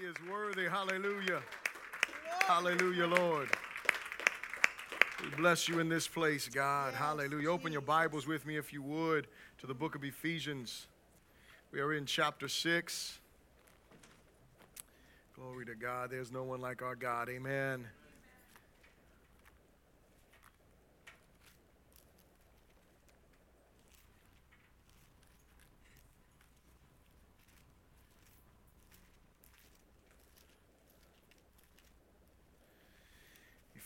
He is worthy. Hallelujah. Hallelujah, Lord. We bless you in this place, God. Hallelujah. Open your Bibles with me, if you would, to the book of Ephesians. We are in chapter 6. Glory to God. There's no one like our God. Amen.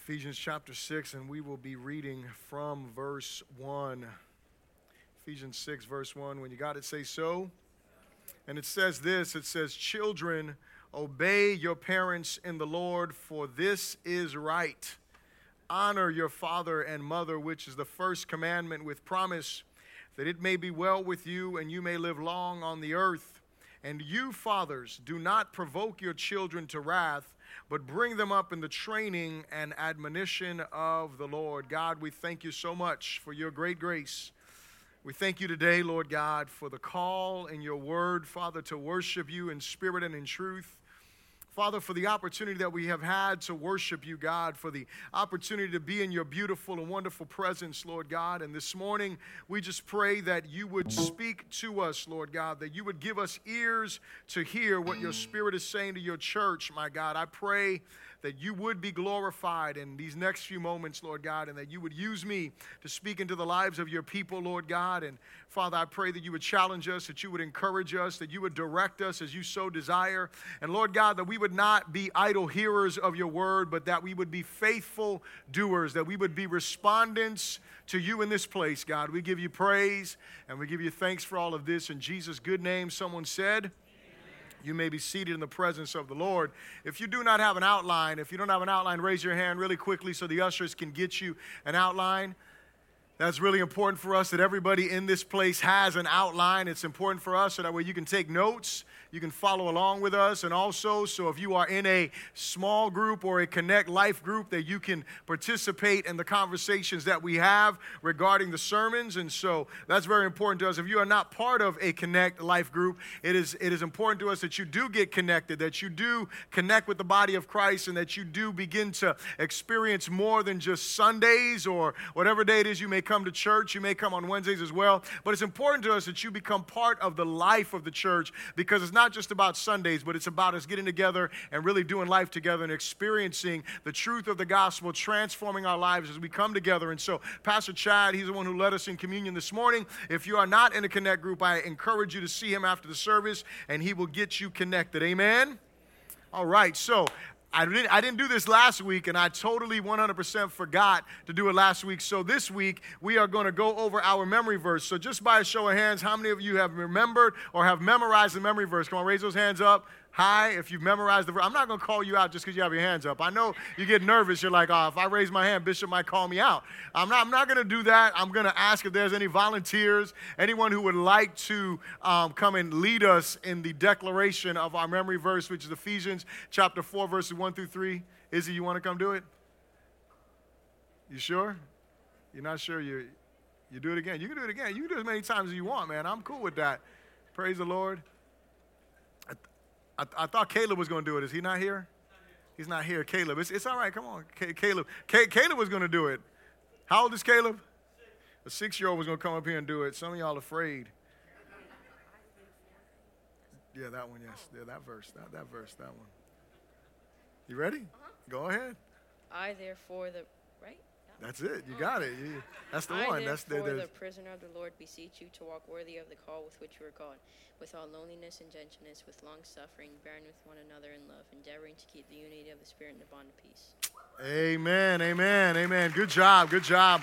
Ephesians chapter 6, and we will be reading from verse 1. Ephesians 6, verse 1. When you got it, say so. And it says this it says, Children, obey your parents in the Lord, for this is right. Honor your father and mother, which is the first commandment with promise, that it may be well with you and you may live long on the earth. And you, fathers, do not provoke your children to wrath but bring them up in the training and admonition of the Lord. God, we thank you so much for your great grace. We thank you today, Lord God, for the call in your word, Father, to worship you in spirit and in truth. Father, for the opportunity that we have had to worship you, God, for the opportunity to be in your beautiful and wonderful presence, Lord God. And this morning, we just pray that you would speak to us, Lord God, that you would give us ears to hear what your Spirit is saying to your church, my God. I pray that you would be glorified in these next few moments, Lord God, and that you would use me to speak into the lives of your people, Lord God. And Father, I pray that you would challenge us, that you would encourage us, that you would direct us as you so desire. And Lord God, that we would not be idle hearers of your word, but that we would be faithful doers, that we would be respondents to you in this place, God. We give you praise and we give you thanks for all of this. In Jesus' good name, someone said, you may be seated in the presence of the Lord. If you do not have an outline, if you don't have an outline, raise your hand really quickly so the ushers can get you an outline. That's really important for us that everybody in this place has an outline. It's important for us so that way you can take notes you can follow along with us. And also, so if you are in a small group or a Connect Life group, that you can participate in the conversations that we have regarding the sermons. And so that's very important to us. If you are not part of a Connect Life group, it is, it is important to us that you do get connected, that you do connect with the body of Christ, and that you do begin to experience more than just Sundays or whatever day it is you may come to church. You may come on Wednesdays as well. But it's important to us that you become part of the life of the church because it's not just about Sundays, but it's about us getting together and really doing life together and experiencing the truth of the gospel, transforming our lives as we come together. And so, Pastor Chad, he's the one who led us in communion this morning. If you are not in a Connect group, I encourage you to see him after the service, and he will get you connected. Amen? All right, so I didn't, I didn't do this last week, and I totally 100% forgot to do it last week. So this week, we are going to go over our memory verse. So just by a show of hands, how many of you have remembered or have memorized the memory verse? Come on, raise those hands up high if you've memorized the verse. I'm not going to call you out just because you have your hands up. I know you get nervous. You're like, oh, if I raise my hand, Bishop might call me out. I'm not, I'm not going to do that. I'm going to ask if there's any volunteers, anyone who would like to um, come and lead us in the declaration of our memory verse, which is Ephesians chapter 4, verses 1 through 3. Izzy, you want to come do it? You sure? You're not sure? You, you do it again. You can do it again. You can do it as many times as you want, man. I'm cool with that. Praise the Lord. I, I thought Caleb was going to do it. Is he not here? He's not here. Caleb. It's, it's all right. Come on. Caleb. Caleb was going to do it. How old is Caleb? A six year old was going to come up here and do it. Some of y'all afraid. Yeah, that one, yes. Yeah, that verse. That, that verse, that one. You ready? Uh-huh. Go ahead. I, therefore, the. Right? That's it. You got it. You, that's the I, one. That's the, the prisoner of the Lord, beseech you to walk worthy of the call with which you are called with all loneliness and gentleness, with long suffering, bearing with one another in love, endeavoring to keep the unity of the Spirit in the bond of peace. Amen, amen, amen. Good job, good job.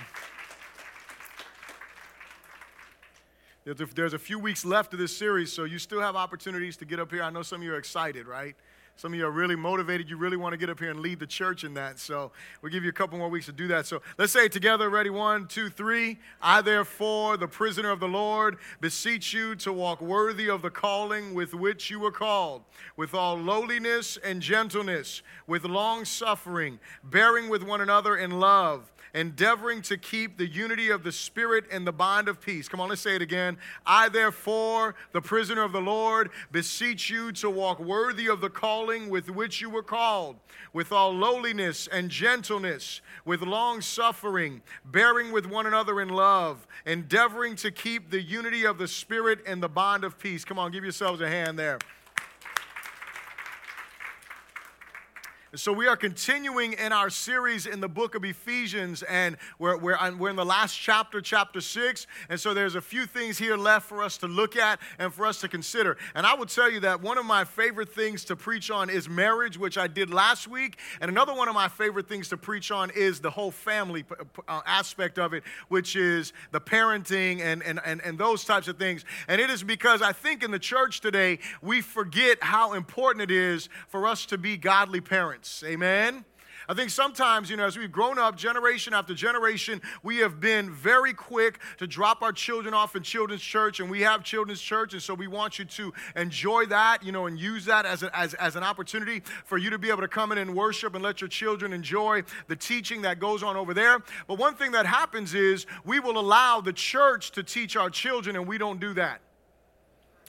There's a few weeks left of this series, so you still have opportunities to get up here. I know some of you are excited, right? Some of you are really motivated. You really want to get up here and lead the church in that. So we'll give you a couple more weeks to do that. So let's say it together. Ready? One, two, three. I, therefore, the prisoner of the Lord, beseech you to walk worthy of the calling with which you were called, with all lowliness and gentleness, with long suffering, bearing with one another in love endeavoring to keep the unity of the Spirit and the bond of peace. Come on, let's say it again. I, therefore, the prisoner of the Lord, beseech you to walk worthy of the calling calling with which you were called, with all lowliness and gentleness, with long suffering, bearing with one another in love, endeavoring to keep the unity of the Spirit and the bond of peace. Come on, give yourselves a hand there. So, we are continuing in our series in the book of Ephesians, and we're, we're, we're in the last chapter, chapter six. And so, there's a few things here left for us to look at and for us to consider. And I will tell you that one of my favorite things to preach on is marriage, which I did last week. And another one of my favorite things to preach on is the whole family uh, aspect of it, which is the parenting and, and, and, and those types of things. And it is because I think in the church today, we forget how important it is for us to be godly parents Amen. I think sometimes, you know, as we've grown up generation after generation, we have been very quick to drop our children off in children's church, and we have children's church, and so we want you to enjoy that, you know, and use that as, a, as, as an opportunity for you to be able to come in and worship and let your children enjoy the teaching that goes on over there. But one thing that happens is we will allow the church to teach our children, and we don't do that.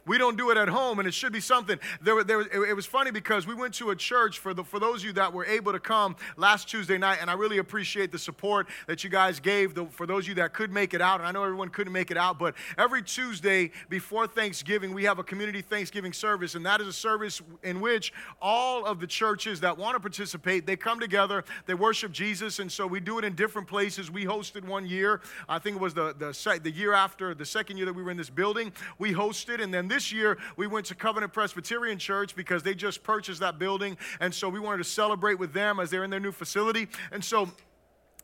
We don't do it at home, and it should be something. There, there, it, was funny because we went to a church for, the, for those of you that were able to come last Tuesday night, and I really appreciate the support that you guys gave the, for those of you that could make it out. And I know everyone couldn't make it out, but every Tuesday before Thanksgiving, we have a community Thanksgiving service, and that is a service in which all of the churches that want to participate, they come together, they worship Jesus, and so we do it in different places. We hosted one year, I think it was the, the, the year after, the second year that we were in this building, we hosted, and then this this year, we went to Covenant Presbyterian Church because they just purchased that building. And so we wanted to celebrate with them as they're in their new facility. And so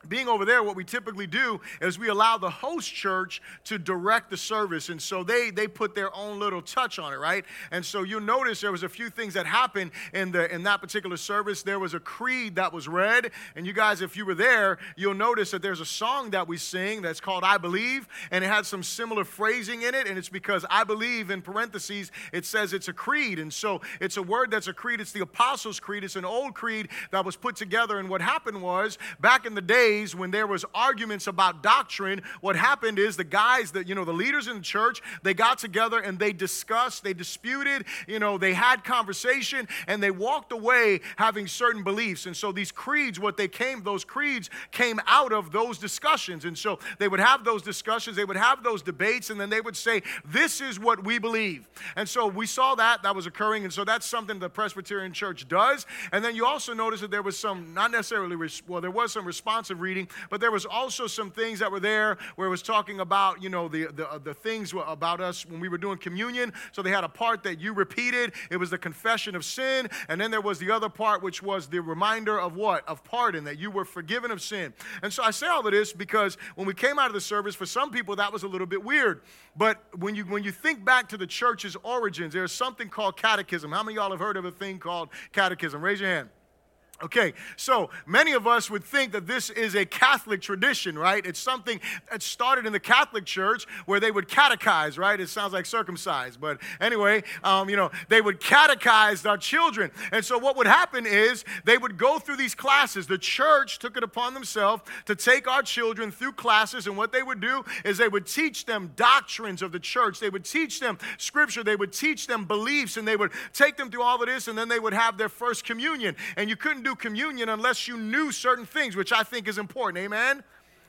being over there, what we typically do is we allow the host church to direct the service. And so they, they put their own little touch on it, right? And so you'll notice there was a few things that happened in, the, in that particular service. There was a creed that was read. And you guys, if you were there, you'll notice that there's a song that we sing that's called I Believe. And it had some similar phrasing in it. And it's because I believe, in parentheses, it says it's a creed. And so it's a word that's a creed. It's the Apostles' Creed. It's an old creed that was put together. And what happened was, back in the day, days when there was arguments about doctrine, what happened is the guys that, you know, the leaders in the church, they got together and they discussed, they disputed, you know, they had conversation and they walked away having certain beliefs. And so these creeds, what they came, those creeds came out of those discussions. And so they would have those discussions, they would have those debates, and then they would say, This is what we believe. And so we saw that that was occurring. And so that's something the Presbyterian Church does. And then you also notice that there was some, not necessarily, well, there was some responsive reading, but there was also some things that were there where it was talking about, you know, the, the, uh, the things about us when we were doing communion. So they had a part that you repeated. It was the confession of sin. And then there was the other part, which was the reminder of what? Of pardon, that you were forgiven of sin. And so I say all of this because when we came out of the service, for some people that was a little bit weird. But when you when you think back to the church's origins, there's something called catechism. How many y'all have heard of a thing called catechism? Raise your hand. Okay, so many of us would think that this is a Catholic tradition, right? It's something that started in the Catholic Church where they would catechize, right? It sounds like circumcised, but anyway, um, you know, they would catechize our children. And so what would happen is they would go through these classes. The church took it upon themselves to take our children through classes, and what they would do is they would teach them doctrines of the church. They would teach them scripture. They would teach them beliefs, and they would take them through all of this, and then they would have their first communion. And you couldn't do communion unless you knew certain things, which I think is important. Amen?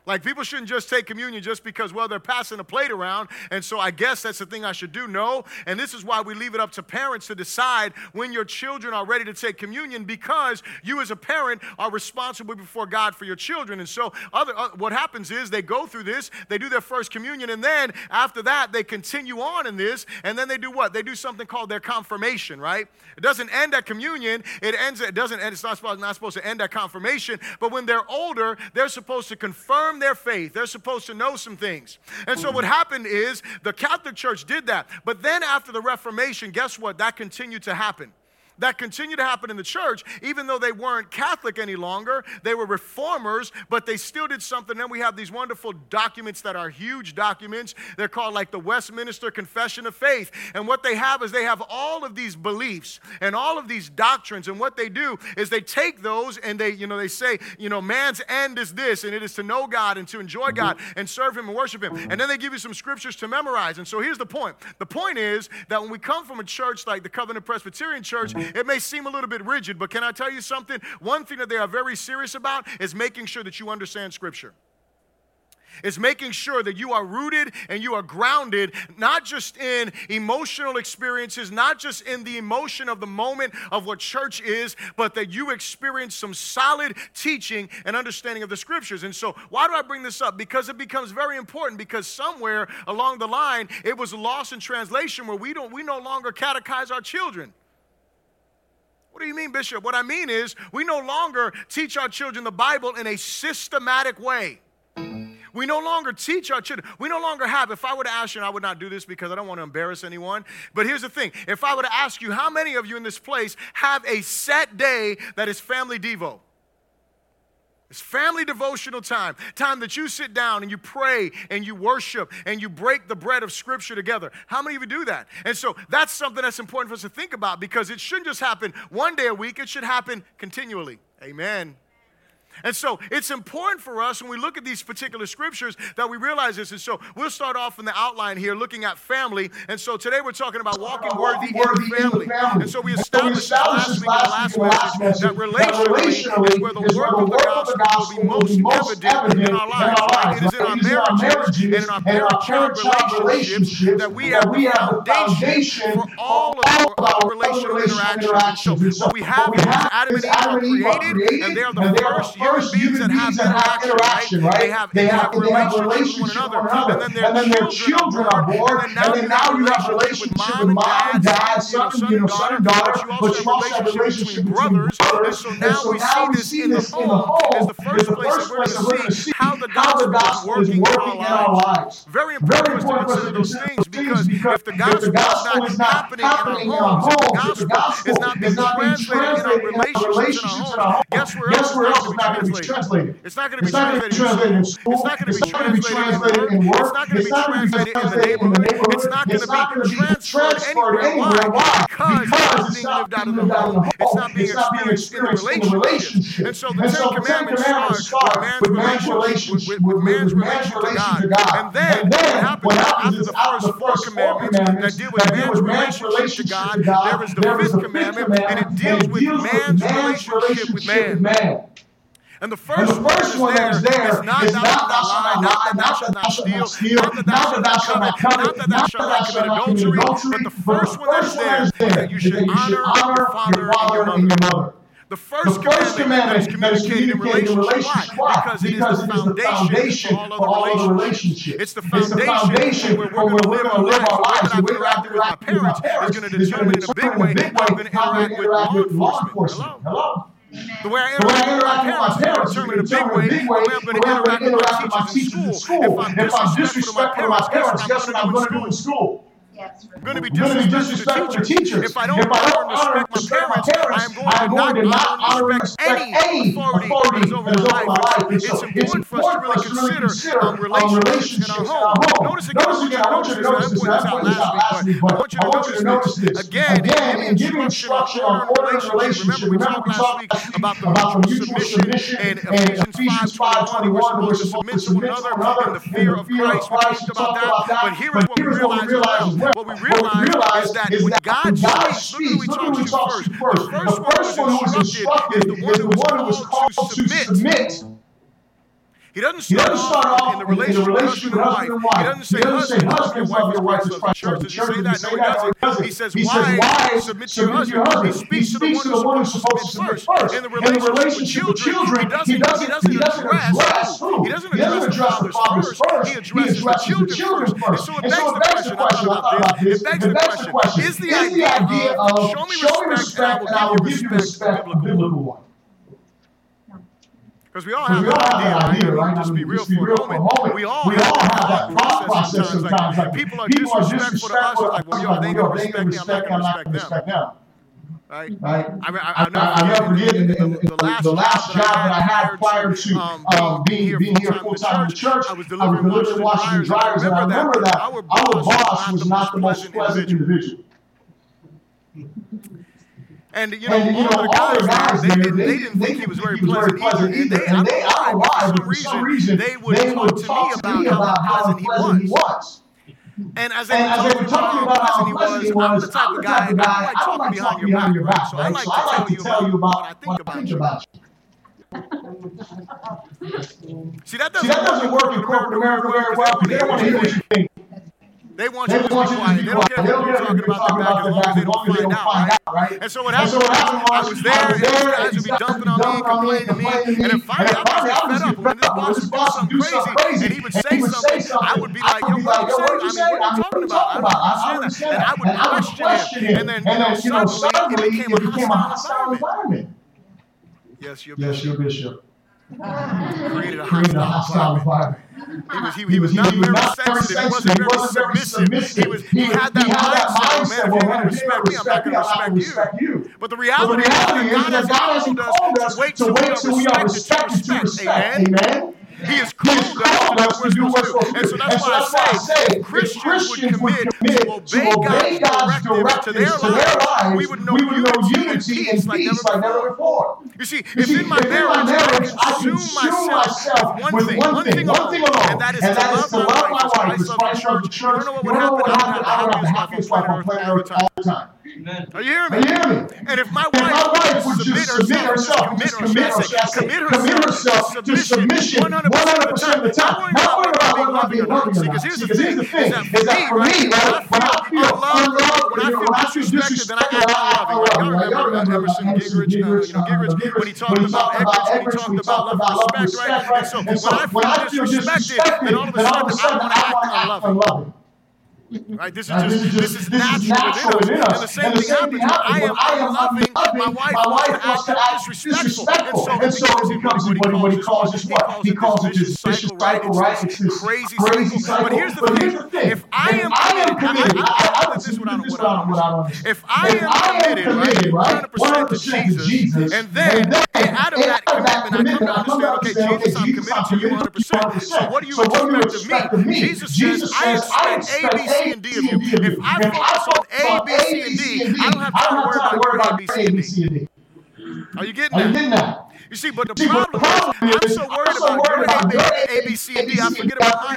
Like, people shouldn't just take communion just because, well, they're passing a plate around, and so I guess that's the thing I should do. No. And this is why we leave it up to parents to decide when your children are ready to take communion because you, as a parent, are responsible before God for your children. And so, other, uh, what happens is they go through this, they do their first communion, and then after that, they continue on in this, and then they do what? They do something called their confirmation, right? It doesn't end at communion, it ends, it doesn't end, it's not supposed, not supposed to end at confirmation, but when they're older, they're supposed to confirm confirm their faith. They're supposed to know some things. And so what happened is the Catholic Church did that. But then after the Reformation, guess what? That continued to happen that continued to happen in the church, even though they weren't Catholic any longer. They were reformers, but they still did something. Then we have these wonderful documents that are huge documents. They're called like the Westminster Confession of Faith. And what they have is they have all of these beliefs and all of these doctrines. And what they do is they take those and they, you know, they say, you know, man's end is this, and it is to know God and to enjoy mm-hmm. God and serve Him and worship Him. And then they give you some scriptures to memorize. And so here's the point the point is that when we come from a church like the Covenant Presbyterian Church, it may seem a little bit rigid, but can I tell you something? One thing that they are very serious about is making sure that you understand Scripture. is making sure that you are rooted and you are grounded, not just in emotional experiences, not just in the emotion of the moment of what church is, but that you experience some solid teaching and understanding of the scriptures. And so, why do I bring this up? Because it becomes very important because somewhere along the line it was lost in translation where we don't we no longer catechize our children. What do you mean, Bishop? What I mean is, we no longer teach our children the Bible in a systematic way. We no longer teach our children. We no longer have, if I were to ask you, and I would not do this because I don't want to embarrass anyone, but here's the thing. If I were to ask you, how many of you in this place have a set day that is family Devo? It's family devotional time, time that you sit down and you pray and you worship and you break the bread of Scripture together. How many of you do that? And so that's something that's important for us to think about because it shouldn't just happen one day a week, it should happen continually. Amen. And so it's important for us when we look at these particular scriptures that we realize this. And so we'll start off in the outline here looking at family. And so today we're talking about walking worthy in the family. And so we established last week in the last message that relationally is where the work of the gospel will be most evident in our lives. Right? It is in our marriages and in our parent-child relationships that we have the foundation for all of our relational interactions. So what we have is Adam and Eve are created, and they are the first first human beings that have interaction, right? They have, they have, they have relationship with one another. And then, and then their children are born. And then now you have relationship with mom, dad, son, you know, son and daughter, but you also have a relationship with brothers. And so now we see this in the home is the first place we're going to see how the gospel is working in our lives. Very important for us to consider those things because if the gospel is not happening in our homes, if the gospel is not being translated in our relationships in our homes, guess where else it's not going to be translated. It's not going to be translated in school. It's not going to be translated in work. It's not going to be translated in the neighborhood. It's not going to be transferred anywhere. Why? Because it's not being lived out in the home. It's not being experienced in the relationship. And so the Ten Commandments start with man's relationship with man's relation to God. And then what happens is after the first four commandments that deal with man's relationship to God, there is the fifth commandment, and it deals with man's relationship with man. And the first, and the first one that is there is not, is not thou shalt not lie, not thou shalt not steal, not that thou shalt not covet, not that thou shalt not commit adultery. But the first one that is there is that you should honor your father and your mother. The first, the first commandment, commandment is communicated in relationships. Why? Because, because it is the foundation for all other relationships. It's the foundation where we're going to live our lives. The way that I interact with my parents is going to determine in a big way how I'm going to interact with law enforcement. Hello? The way I interact with my parents determine in a big way the way I'm going to interact with my teachers in school. If I'm disrespectful to my parents, guess what I'm going to do in school? I'm going to be disrespectful to teachers. If I don't, if I don't honor and respect my parents, I am going to not honor and respect any authority that is over my life. It's important for us to really consider um, relationships in our home. Notice again, I want you to notice this. I pointed this out last week, but I want you to notice this. Again, in giving instruction on order and relationship, remember we talked about the mutual submission and Ephesians 5.21, where we're supposed to submit to one another in the fear of Christ. We talked about that. But here is what we realize as well what we realize, is that when God, God speaks, look who we talk to first. The first one who was instructed is the one who was called to submit. He doesn't start, he doesn't start off in the relationship, with husband, and wife. He doesn't say, he doesn't say husband, love your wife as Christ the church. Does he say that? No, he doesn't. He says, he wives, submit to your husband. He speaks to the one who's supposed to submit first. In the relationship with children, he doesn't address who? He doesn't address the fathers first. He addresses the children first. And so it begs the question, I thought about this, it begs the question, is the idea of show me respect and I will give you respect a biblical one? Because we all have we an idea, idea, right? Just be real, for, a moment. We all, we have, all have that thought process sometimes. Like, people are people disrespectful to us. Like, well, yo, they don't respect me. I'm not going to respect them. Right? right? I, mean, I, I'll never forget in, in, in, the, last, the last job that I had prior to um, um, being, being here full time in the church, I was delivering washing dryers, and I remember that our boss was not the most pleasant individual. And you know, and, you all, know, the guys, all guys they, didn't, they, didn't think he was very pleasant, pleasant either. either. And they, I don't know why, for some reason, they would, they talk to me about how unpleasant he was. And as they And as they were talking about how unpleasant he was, I'm the type of guy, I like talking behind your back, right? So I like to tell you about what I think about you. See, that See, doesn't that doesn't work in corporate America very well because they don't want to hear what you think. They want They you to want be quiet. They don't care what you're talking about their back as long as they don't find out, right? right? And so what And so happened was, I was, was I there, was and there, these guys and would be dumping on me and guys would be complaining to me, and then finally I and was fed up. When this boss would do something crazy, and he would say something, I would be like, yo, what are you saying? I mean, what are you talking about? I don't understand that. And I would question him, and then, suddenly it became a hostile environment. Yes, your Yes, your bishop bishop created a created a hostile hostile environment. He was, he, he was not very sensitive. He wasn't very submissive. He was he had that mindset. Well, man, if to respect me, I'm not going to respect you. But the But the reality is reality that is God that God hasn't hasn't called us to wait to till wait till we are respected to respect. Amen. He has He has called us to do to do what what's supposed to. And so that's why I say, say, if if Christians would commit to obey God's directives to their lives, we would know we would know unity and peace and like peace never like never before. You see, You if see, in my if in my marriage I marriage I consume consume myself myself with one thing, one thing alone, and that is to love my wife as Christ loved the church, you know what would happen? I would have the happiest wife on planet Earth all the time. Are you hearing Are you me? hearing me? And if my If my wife wife would would submit just submit herself, herself, just just commit, commit or should I herself, commit commit herself herself to to submission submission 100% of the 100% time. of the time. Not worrying about being Not loving or not. See, because here's the thing, is that for me, right, when I feel unloved, when I feel disrespected, then I act unloving. Right? Y'all remember Emerson Eggerichs, uh, you know, Eggerichs, when he talked about Eggerichs, when he talked about love and respect, right? And so when I feel disrespected, then all of a sudden I want to act unloving. Right? This is just this is natural within us. And the same thing happens when I am unloving, my wife my wife wants to act disrespectful. And so it becomes what he calls this what? He calls it this vicious cycle, right? It's this crazy crazy cycle. But here's the thing. If I am committed, I, I, I, this is what I don't what I don't understand. If I am committed, right, 100% to Jesus, and then out of that commitment, I come to understand, okay, Jesus, I'm committed to you 100%. So what do you expect of me? Jesus says, I expect A, B, C, and D of you. If I focus on A, B, C, and D, I don't have time to worry about your A, B, C, and D. Are you getting that? You see, but the problem is, I'm so worried about your A, B, C, and D, I forget about my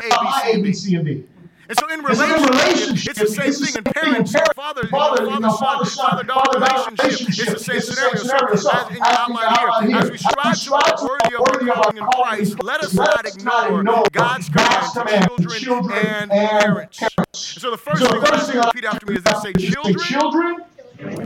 A, B, C, and D. and so in And relationships, relationships, it's the same thing in parents, father, you know, father, son, father, daughter relationship. It's the same scenario. So as in your outline here, as we strive to walk worthy of our calling in Christ, let us not ignore God's command to children and parents. So the first thing I repeat after me, is this: say, children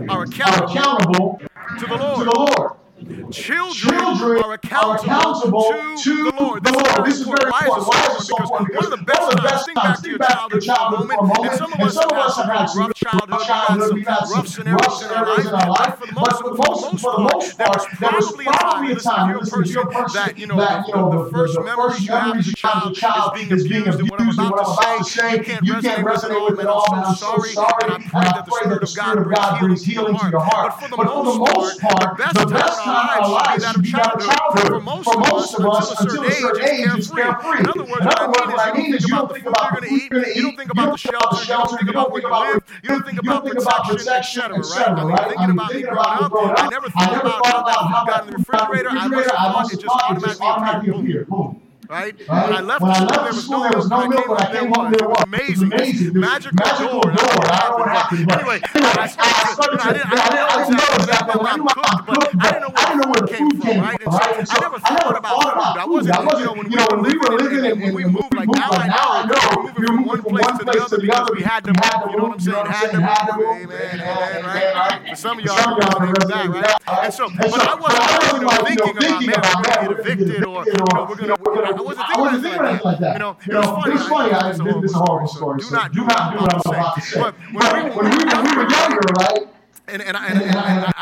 are accountable to the Lord. The Lord. Children Children are accountable to the Lord. This is very This is very important. Why is it so important? Because one of the best times, think back to your childhood for a moment, and some of us have had some rough childhood, we've had some rough scenarios in our life, but for the most, for the most part, there was probably a time, listen, if you're a person that, you know, the, the first memories you have as a child is being abused, and what I'm about to say, you can't resonate with it all, man, I'm so sorry, and I pray that the Spirit of God brings healing to your heart. But for the most part, the best in our lives should be that of childhood. For most of us, until a certain age, is carefree. In other words, what I mean is you don't think about the food you're going to eat, you don't think about the shelter, you don't think about where you live, you don't think about protection, etc. Right? I mean, thinking about me growing up, I never thought about how that got in the refrigerator. I have thought it just automatically appeared. Boom. Right? Right? When I left when I school, left there was school, no there was no milk. When I came home, there was. Amazing. amazing. Magical, magical door. door. I don't know what happened. But Anyway, I started I didn't, I know exactly what mom cooked, but I didn't know where the food came from, right? I never thought about food. I wasn't, you know, when we were living and when we moved, like now I know, we were moving from one place to the other because we had to move, you know what I'm saying? Had to move. Amen, amen, right? For some of y'all, you remember that, right? And so, but I wasn't, you know, thinking about, man, we're going to get evicted or, you know, we're going to, I wasn't thinking about like that. You know, it was funny. It's funny. I, this is a horrible story. Do so not do not do what I'm about to say. But But when we when we when we were younger, right? And, and, I, and, and, I,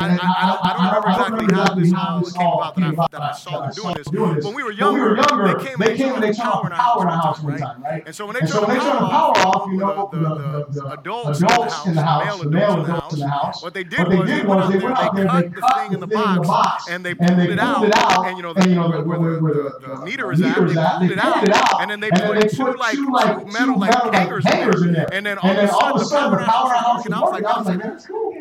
I, don't remember exactly how this all came about that I, saw them doing this. When we were younger, they came and they turned the power in our house one time, right? And so when they turned the power off, you know, the, the, the adults in the house, the male adults in the house, what they did was they went out there, they cut the thing in the box, and they pulled it out, and you know, where the meter is at, they pulled it out, and then they put two like metal hangers in there, and then all of a sudden the powerhouse was working. I was like, that's cool.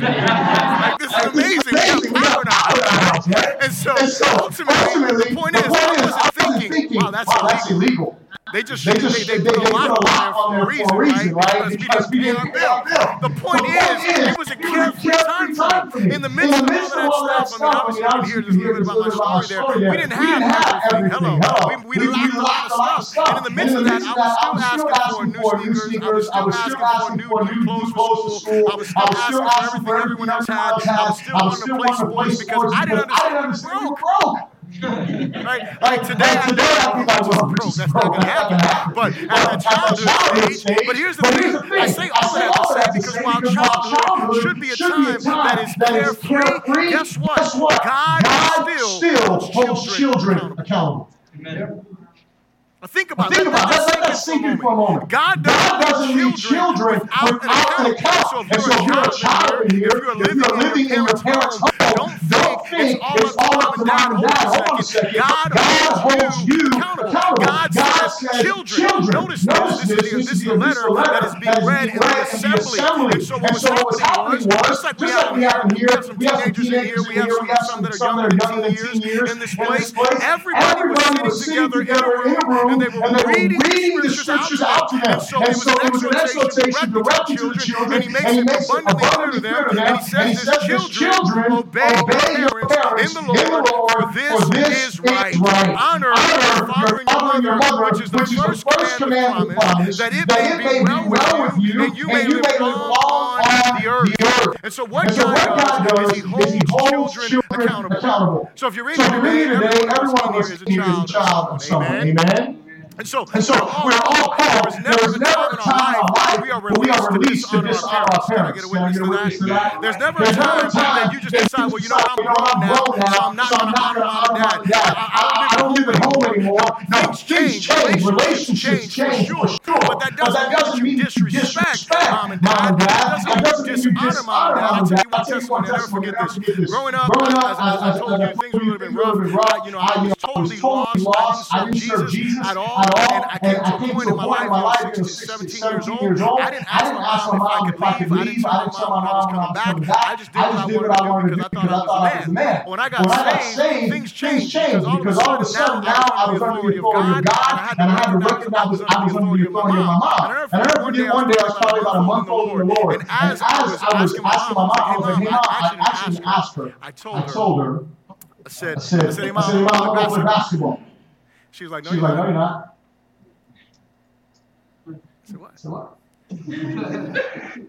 Like, this is amazing. We got power now. And so, ultimately, the point is, I wasn't thinking, wow, that's illegal. They just They they, just they, they, put a lot on there for a reason, right? right? Because we didn't pay our bill. The point is, it was a carefree time for me. In the midst of all that stuff, I mean, obviously, you can hear just a little bit about my story there. We didn't have everything. Hello. We, we lacked a lot of stuff. And in the midst of that, I was still asking for new sneakers. I was still asking for new, new clothes for school. I was still asking for everything everyone else had. I was still wanting to play sports because I didn't understand we were broke. Right? Like today, I know I'm just broke. That's not going to happen. But at the childhood stage, but here's the thing. I say all that to say because while childhood should be a time that is carefree, guess what? God still holds children accountable. Now think about Think it. about it. Let that sink in for a moment. God God doesn't, doesn't leave children without an account. And so if you're a child in here, if you're living, in your parents' home, don't don't think think it's all up to mom and dad. Hold on a second. God, God holds you accountable. God, God says says children. Notice this. This is the, this is the letter that is being read in the assembly. And so what was happening was, just like we have in here, we have some teenagers in here, we have some that are younger than 10 years in this place. Everybody was sitting together in a room, and they were reading the scriptures out to them. And so it was an exhortation directed to the children, and he makes it abundantly clear to them, and he says that children obey your parents in the Lord, for this is right. Honor your father and your mother, which is the first commandment promise, that it may be well with you, and you may live long on the earth. And so what God does is he holds children accountable. So if you're in So if here you're in today, everyone everyone was here is a here is a child of someone. Amen. And so, And so we're all called. There was never a time in our life where we are released to dishonor our parents. Can I get a witness to that? There's never a time that you just decide, well, you know, I'm grown now, so I'm not going to honor and dad. I, don't live at home anymore. No, Things change, change, relationships change, for sure. sure. But that doesn't mean you disrespect mom and dad. That doesn't mean you dishonor mom and dad. I'll tell you one testimony, I'll never forget this. Growing up, as, I told you, things a little bit rough. You know, I was totally lost. I didn't serve Jesus at all. And I came to a point in my life, I was 16, 17 years old. I didn't ask my mom if I could leave. I didn't tell my mom I was coming back. I just did what I wanted to do because I thought I was a man. When I got saved, things changed because all of a sudden now I was under the authority of God and I had to recognize I was under the authority of my mom. And I forget one day I was probably about a month old in the Lord. And as I was asking my mom, I was like, hey mom, I actually asked her. I told her. I said, I said, hey mom, I'm going to basketball. She was like, no, She was you're like, no, you're not. Not. I what? I said, what?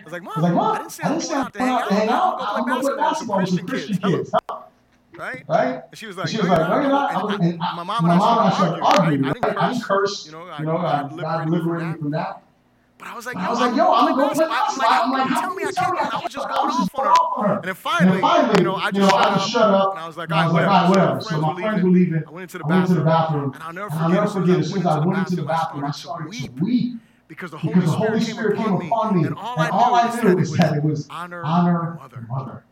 I was like, mom, I was like, Mom, I didn't say I was going out to hang out. hang out. I'm going to play basketball with some Christian kids. kids, Right? right? And she was like, She was you're like, no, you're not. I And I- my mom and mom I started arguing. arguing. right? I didn't curse. You know, I, You know, I, I liberated me from that. But I was like, I yo, was I'm like, yo, I'm going gonna go play basketball. I'm like, tell me I can't. I was just going off on her. And then finally, you know, I just shut up. And I was like, all ah, was like, all ah, whatever. So my friends were leaving. I went into the to the bathroom. And I'll never And I'll never forget, as soon as I went into the bathroom, I started to to weep. Because the Because Holy the Holy Spirit Spirit came upon me. And all I knew was that it was honor honor mother. mother.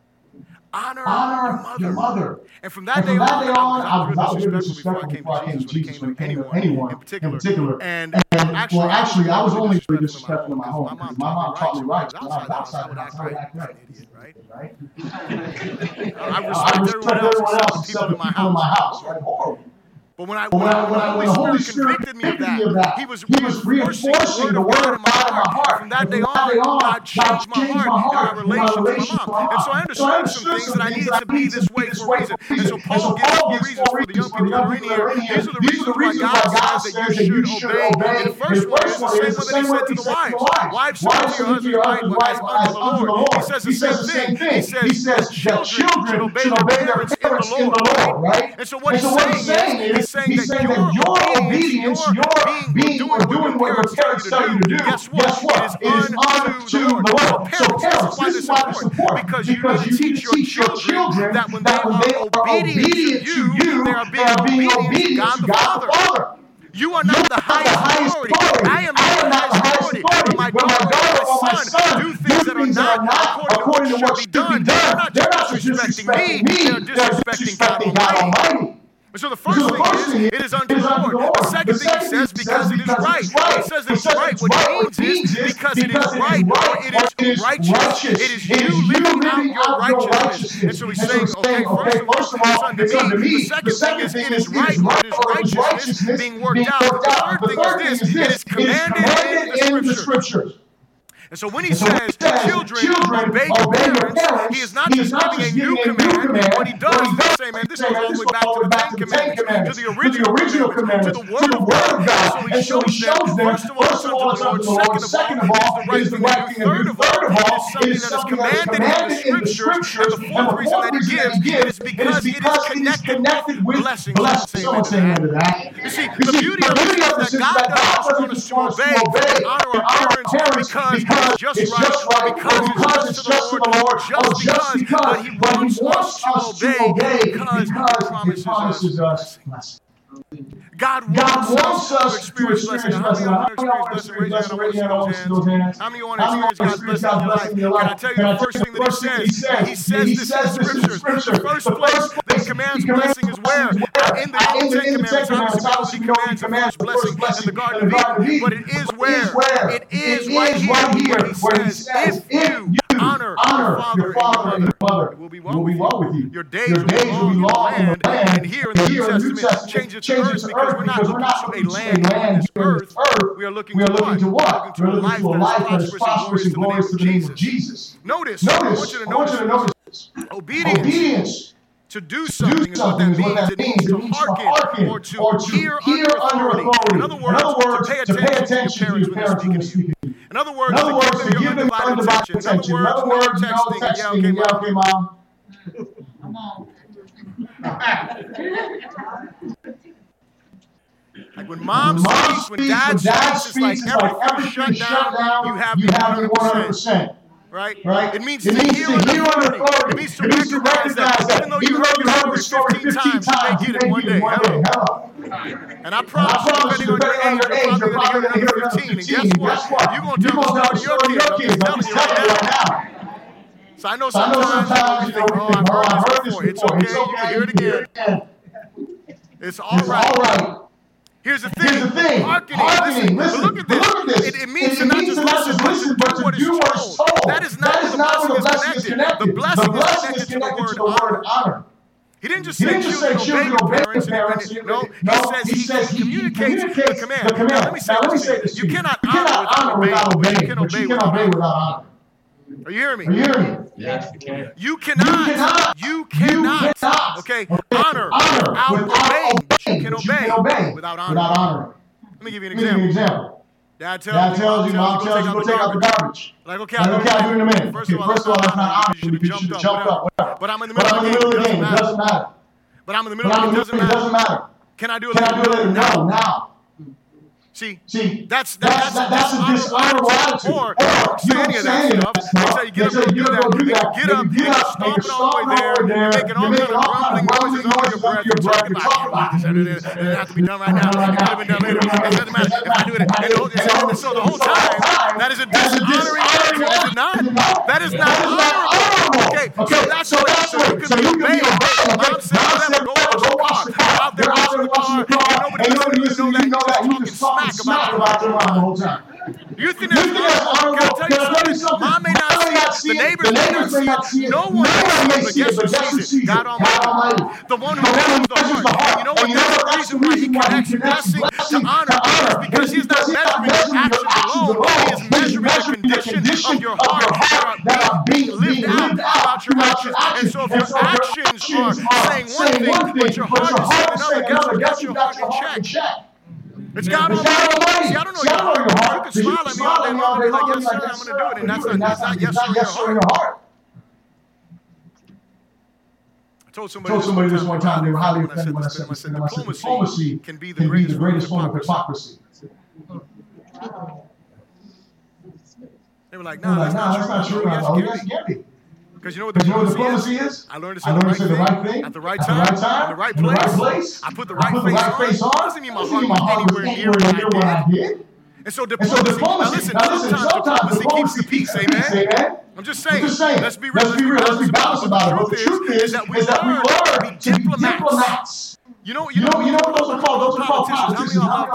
Honor Honor your your mother. mother. And from that And day from that day on, I was, I very very disrespectful before I came to Jesus when it came to anyone, in particular. And, And actually, well, actually, I was only really disrespectful in my home because my mom taught me right. When I I was outside, I I would act act right. right. Right? Right? I I respect everyone else except the people in my house. Right? Horrible. But when I, But when, I, when, I, when the Holy Spirit convicted convicted me of that, he was He was reinforcing the Word of God in my heart. From that And day that on, God changed my heart and my and my relationship with my mom. And so I understood some things that I needed to be this way for a reason. And so Paul gives four reasons for the young people that are in here. These are the reasons why God says that you should obey. And the first one is the same one that he said to the wives. Wives, to your husband's wife as unto the Lord. He says the same thing. He says that children should obey their parents in the Lord. Right? And so what he's saying is, he's saying that your obedience, your being or doing what your parents tell you to do, guess what? It is unto the Lord. So parents, this is why it's important. Because you need to teach your children that when they are obedient to you, they are being obedient to God the Father. You are not the highest authority. I am not the highest authority. When my daughter or my son do things that are not according to what should be done, they're not just disrespecting me, they're disrespecting God Almighty. And so the first So the thing first is, thing is, it is unto it is the Lord. the Lord. The second The thing he says, because it is right. right. He says it's says right, what it it means is is because it is it is right or it is it is righteous. It is you living out your righteousness. And so he's And saying, okay, saying, okay, first of all, it's unto me. The second thing is, it is right or it is righteousness being worked out. The third thing is this, it is commanded in the scriptures. And so when he so says, children, children, obey your parents, parents, he is not he just giving a new command. command. What he does is say, man, this goes all the way back to the back Ten to the Commandments, to the original original commandments, to the Word of God. God. And so he shows them, first of all, it's unto the Lord. Second of all, is the right thing to do. Third of all, is something that is commanded in the Scriptures. And the fourth reason that he gives, it is because it is connected with blessings. Someone say amen to that. You see, the beauty of this is that God doesn't want us to obey and honor our parents because it's just right, because it's just to the Lord, oh, just because, but He wants us to obey because He promises us blessing. God God wants us to experience experience blessing. How many want to experience to blessing? Raise your hand. I want to see Raise your hand. I those hands. want to see those hands. How many want to to experience God's blessing in your life? Can I tell you the first thing that He says? He says this in the Scriptures. The first place that He commands blessing is where? In the In the Ten. Commandments, Obviously, He commands the first blessing in the Garden of Eden. But it is where? It is right here where He says, if you honor your father and your mother, will be well with you. Your days will be long in the land. And here in the New Testament, change it to earth because we're not looking to a land on this earth. We are looking We are to what? to? We're looking to a life that is prosperous and glorious to the name of Jesus. Notice, I want Notice, you to I want you to notice obedience. obedience. To do To something do is what something that is what means. that It means. It to means to hearken or to or to hear hear under under authority. In other In other words, words, to pay attention to your parents when they're speaking to you. In other words, In other words, to give them your undivided attention. In other words, no no texting. Yeah, okay, mom. Okay, mom. Like when mom When mom speaks, when dad speaks, it's like everything shut down. You have you have me 100%. 100%. Right? Right? It means It to means hear to under hear authority. It means to It means to recognize that that even though you heard though the story 15 times, you may get it one day. Hello. Hello. And I And I promise you, promise depending on your age, you're probably going to hear another 15. And guess what? You're going to tell the story to your kids. I'm telling you right now. So I know So I know sometimes you think, oh, I've oh, heard this before. It's okay, you can hear it again. It's all It's all right. Here's the thing. Here's the thing. Hearkening. Hearkening. Listen. Listen. Look at this. look at this. It, it means It to not means just to not listen, but listen, to do what is do what is told. told. That is not That is the not the blessing blessing is connected. connected. The blessing The is connected is to the word to the word honor. honor. He didn't just He say didn't just say children obey your parents. parents. and- No, No, he says he says he he communicates the command. the command. Now, let me say Now, let me this say to this you. You cannot honor without obeying, but you can obey without honor. Without honor. Are you hearing me? you hearing me? Yes, we can. You cannot. cannot. You cannot. cannot. Okay. Okay. Honor Honor without without obeying. But you obeying, can but you obey can obey without honor. Without honor. Let me give you an Let me give you an example. example. Dad tells Dad tells you, mom tells you, go take out the garbage. Like, okay, I'll okay, I'll do it in a minute. First Okay, of all, first of all, that's not honor. honor. You should have jumped up. whatever. But I'm in the middle I'm in of the the middle game. of It the game. It doesn't doesn't matter. matter. But I'm in the middle But of I'm in the doesn't middle. It doesn't matter. matter. Can I do it Can I do it later? later? No, now. See, See, that's that's, that's, that, that's a dishonorable attitude. Or Or you don't say that stuff. They say you get up and do that. do You that. get up, and get up, and you're stomping all the way there. You're making all kind of rumbling noises under your breath. You're talking about it. It doesn't to be done right now. It could have been done later. It doesn't matter if I do it. And the so the whole time, that is a dishonoring attitude, is it not? That is not honorable. Okay, so that's what that's so you can be obeyed. obeyed. Mom said Mom to car, and nobody and nobody listening. You know that. You You're know that. Just just talking talking smack smack about about your mom the whole time. You think that's think that's honorable? Can I tell Can I tell you something? Mom may not see it. The neighbors may not see it. No one may see it, but guess who sees it? God Almighty. The one who measures the heart. And you know what? That's the reason why he connects blessing to honor. Because he's not measuring your actions alone. He is measuring the condition of your heart that are being lived out about your actions. And so if your actions are saying one thing, but your heart is saying another, guess what? Get your heart in check. It's God Almighty. See, I don't know your I don't your heart. You can smile at me all day long and be like, yes, sir, I'm going to do it. And that's not, that's not yes, sir, not yes, sir, in in your heart. I told somebody, told somebody this one time they were highly when offended when I said this to. I said diplomacy diplomacy can be the can greatest greatest form of hypocrisy. They were like, No, no, like, that's nah, not that's true. not true. Oh, Oh, Because you know what you what diplomacy diplomacy is? is? I learned to say I the learned right to say the right thing at the right at the time, right time, in the right in the right place. place. I put the I right put the right face face on. on. Doesn't mean my Doesn't heart was anywhere near what I I did. And so And so diplomacy, now diplomacy, listen, now listen, sometimes sometimes diplomacy keeps the peace, amen? Amen. I'm just I'm saying. just saying. Let's be real. Let's be real. Let's be balanced about it. But The truth is, is that we is that we learn to be diplomats. You know, You know, you know what those are called? Those are called politicians. How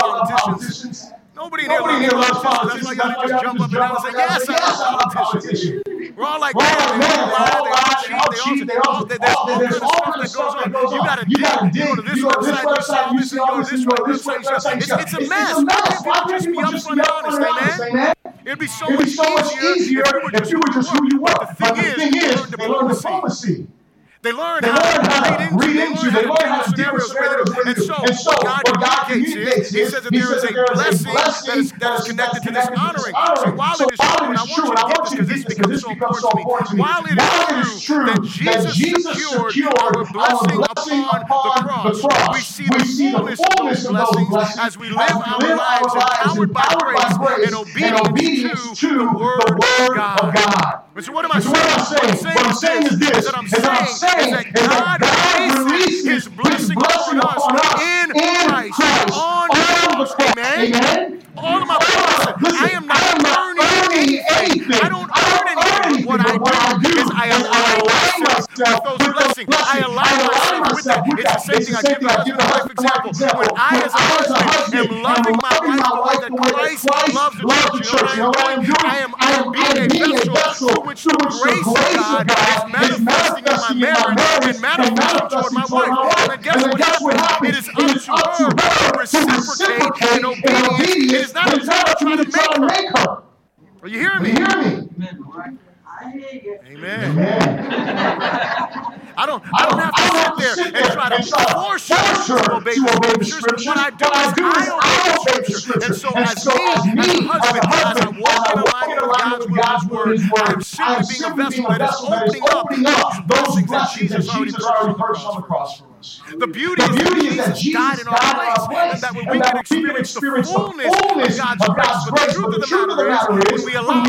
many of How y'all many love of y'all love politicians? Nobody in here loves politicians. That's why y'all just jump up and down and say, yes, I love politicians. We're all like, man, man, all they all lie, they all cheat, cheat, they all, all- there's all kinds of stuff that goes on. You on. gotta You dig, you go to this you go this website, you see all this, you go to this website, you see- website. It's, a mess. It's a mess. Why can't people just be upfront and honest, amen? It'd be so much easier if you were just who you were. But the thing is, they learn diplomacy. They learn They how learn how read to into, read they into, learn they how learn to how to deal with scenarios with scenarios. And so, And so, what God God communicates is, He says that there is a blessing that is, that is connected to this honoring. So while it is true, and I want you to get this because this becomes so important to me, while it is true that Jesus secured our blessing upon the cross, we see the fullness of those blessings as we live our lives empowered by grace and obedience to the Word of God. And so what am I saying? what I'm saying, what I'm saying is this, is that I'm is I'm saying is that God releases His blessing upon us in Christ on the cross. Amen. Amen. All of my listen, I am not earning anything. I don't earn anything. What I do is I align myself with those blessings. I align myself with that. It's the same thing I give my husband a life example. When I, as a husband, am loving my wife the way that Christ loves the church, you know what I am doing? I am, I am being a vessel through which the grace of God is manifesting in my marriage and manifesting toward my wife. And guess what happens? It is up to her to reciprocate in obedience. It is not up to her to try to make her. Are you hearing You me? hear me? Amen. Amen. I don't, I don't have to sit there and try to force her to obey the scriptures. What I do is I obey the scripture. And so as me, as a husband, as I walk in alignment with God's word, I am simply being a vessel that is opening up those blessings that Jesus already purchased on the cross for. The beauty, The beauty is that Jesus died in our place, and that when we can experience the fullness of God's grace. But the truth of the matter is, when we allow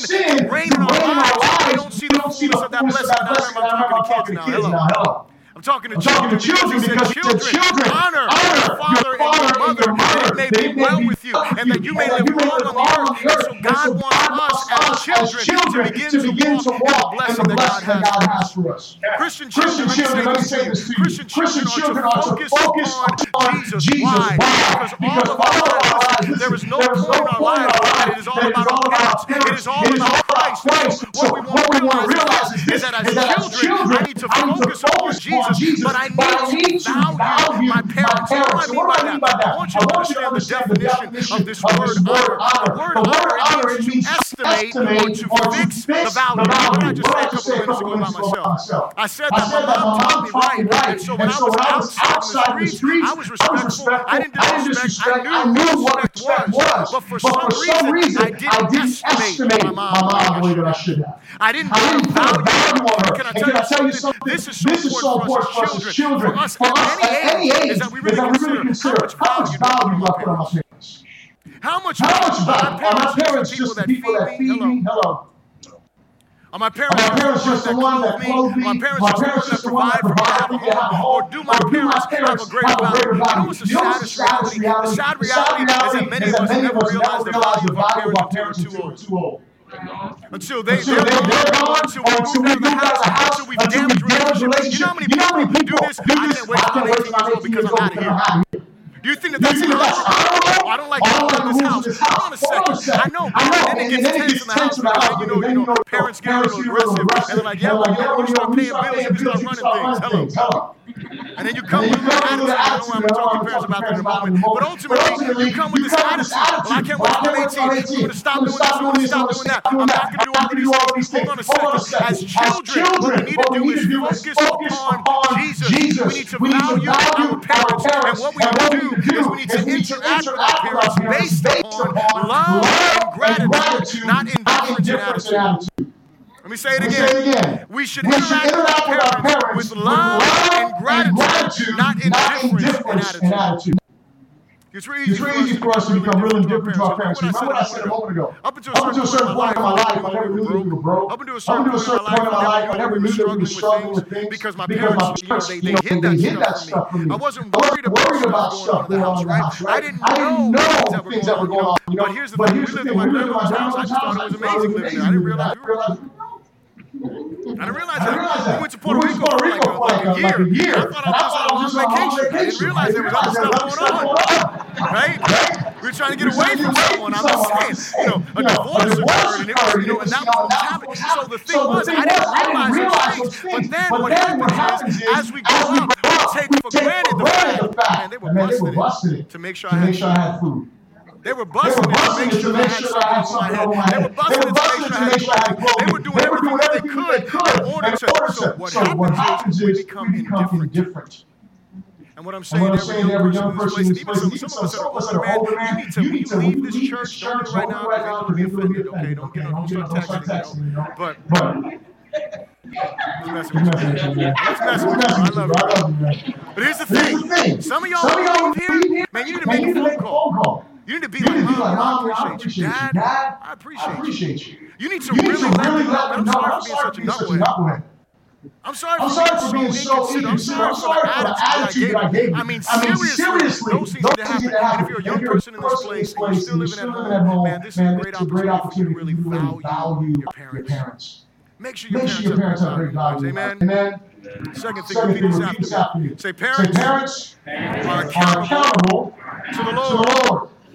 sin to reign in our lives, we don't see the fullness of that blessing. And I remember I'm talking to kids now. Hello. I'm talking to I'm talking children to children because he because said, he said, children, children, honor, honor your father your father and your and mother, that mother, it may be well with you, and that you may live long on the earth. And so God wants us as children to begin to walk in the blessing that God has for us. Christian children, let me say this to you. Christian children are to focus on Jesus. Why? Because all of our lives, there is no point in our lives it is all about our. It is all about Christ. What we want to realize is that as children, I need to focus on Jesus, but I need to value my parents. So what do I mean by that? I want you to understand the definition of this word honor. The word honor, means to estimate or to fix the value. What I just say a couple minutes ago about myself? I said that my mom taught me right. And so when I was outside the streets, I was respectful. I didn't disrespect. I knew what respect was. But for some reason, I didn't estimate my mom the way that I should have. I didn't value her. Can I tell you something? This is so important for us as children. For us at any age is that we really consider how much value do I put on my parents. How much How value are my parents just the people that feed me? Hello. Are my parents, Are my parents just the one that clothe me? Are my parents My just parents just the one that that provide for me to have a home? Or do my Or do my parents have a greater value? You know what's the You know what's the saddest saddest reality? The sad reality is that many of us never realize the value of our parents until we're too old. Until they, Until they're, they- they're gone, until we move out of the move out of the house, house, until we've damaged relationships. You know how many people do this? I can't wait till I'm 18 years old because I'm out of here. Do you think that that's think that that's honorable? honorable? I don't like I the don't like rules the rules this house. Hold on a house. second. On a I know, and then it gets tense in the house then, you know, you know, parents get a little aggressive and they're like, yeah, well, you know, when you start paying bills, you start running things. Hello. And then you come with then a you little come attitude. I know I'm an going to talk to attitude. parents about that in a moment. But ultimately, you come with this attitude. Well, I can't wait till I'm 18. I'm going to stop doing this. I'm going to stop doing that. I'm not going to do all of these things. Hold on a second. As children, what we need to do is focus upon Jesus. We need to value our parents. And what we need to do is we need to interact with our parents based upon love and gratitude, not indifference and attitude. Let me say it me say it again. again. We should We should interact interact with our parents with love and gratitude, not indifference and attitude. It's really It's really easy for us to become real indifferent to our parents. Remember what I said a moment ago? Up until a certain point in my life, I never knew that we were broke. Up until a certain until a certain point in my life, I never knew that we were struggling with things because my parents, you know, they, they hid that, stuff from me. I wasn't worried about stuff going on in the house, right? I didn't know things that were going on. But here's the thing: we lived in my we lived in my grandmother's house. I just thought it was amazing living there. I didn't realize. I didn't realize I realize I realize that. that. We went to Puerto We Rico for Puerto like, Rico a, for like a year. like a year. I thought I was on a long vacation. I didn't realize there was other stuff going on. Right? We were trying to get away from someone. I'm just saying, you know, a divorce occurred, and it was, you know, and that was was happening. So the thing was, I didn't realize those things. But then what happens is, as we grow up, we take for granted the fact, man, they were busting it to make sure I had food. They were busting it to make sure I had something over my head. They were busting it to make sure I had clothing. They were doing everything they could in order to. So what happens is we become indifferent. And what I'm saying, what I'm every saying, young every person young in this place, even some, even some of us that are older, man, you need to, you we need to leave this church. Don't do it right now right because now, they're going to be offended. Okay, don't get offended, don't start Don't texting, you know. texting, you know. But But let's mess with you. you, man. Let's mess You're with you. I love you, you. I love you, man. But here's the thing. Some of y'all Some of y'all leave leave here, here, man, you need to make a phone call. You need to be You like, need to be Mom, like, I Mom, I appreciate you. Dad, Dad, I I appreciate you. you. You need to You need really to let really them know, let them I'm know. sorry I'm for being sorry for being such a knucklehead. I'm sorry I'm for sorry for being so inconsiderate. I'm sorry for the attitude that I gave you. I mean, seriously, those things need to happen. And if you're a young person in this place and you're still living at home, man, this is a great opportunity to really value your parents. Make sure your Make sure your parents have great values. value. Amen. Amen. Second thing, Second thing, repeat this after me. me. Say, Say, parents parents are accountable to the to Lord.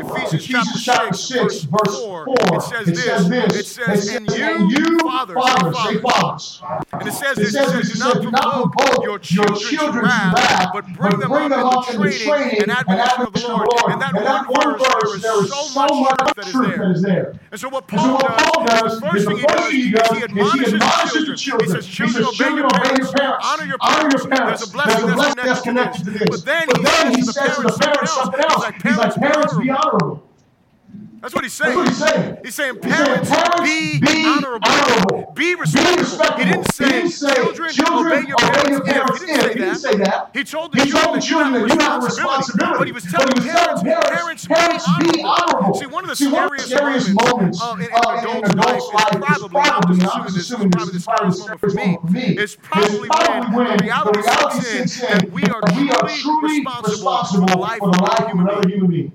Ephesians Ephesians chapter 6, verse 4, it says It says this. this. It says, and and you, fathers, fathers, say fathers. And it says It this, it says says, this, it not says, do not provoke your children to wrath, but bring them up in the training and admonition of the Lord. In that one verse, there is so much truth that is there. And so what And Paul does, the first thing he does is he admonishes the children. He says, children, obey your parents, honor your parents. There's a blessing that's connected to this. But then he says to the parents something else. He's like, parents, be honorable. That's what he's saying. That's what he's saying. He's saying, He's saying, parents, parents, be, be honorable. honorable. Be Be respectful. respectful. He didn't say, children, obey your parents. if." He didn't, He didn't say, say that. He told the He children told that you have children that you have responsibility. responsibility. But he was telling he was parents, telling parents, parents, be honorable. honorable. See, one of the See, one of the scariest scariest moments moments, uh, in, in uh, in an adult's life is life is probably, I'm probably, assuming this is probably the probably scariest the moment for me, scariest moment for me. is probably It's probably when the reality sets in that we are that we are truly truly responsible for the life of another human being.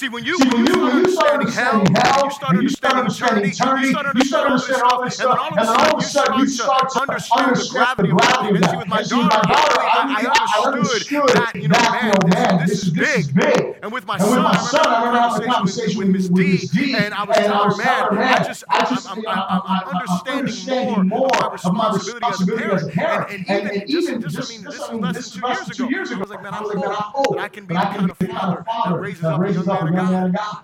See, when you, See, when you when you start understanding hell, understanding hell, and you start understanding eternity, you start understanding all this stuff, and then all of a sudden you start to understand the gravity of life. And see, with my daughter, I I understood that, you know, man, this is big. And with my And with son, my son, I remember having a conversation with Miss D, and I was telling her, man, I just, I'm, I'm, I'm, I'm understanding more of my responsibility as a parent. And, even just, I mean, this was less than two years ago. I was like, man, I hope that I can be the kind of father that raises up a young man of God.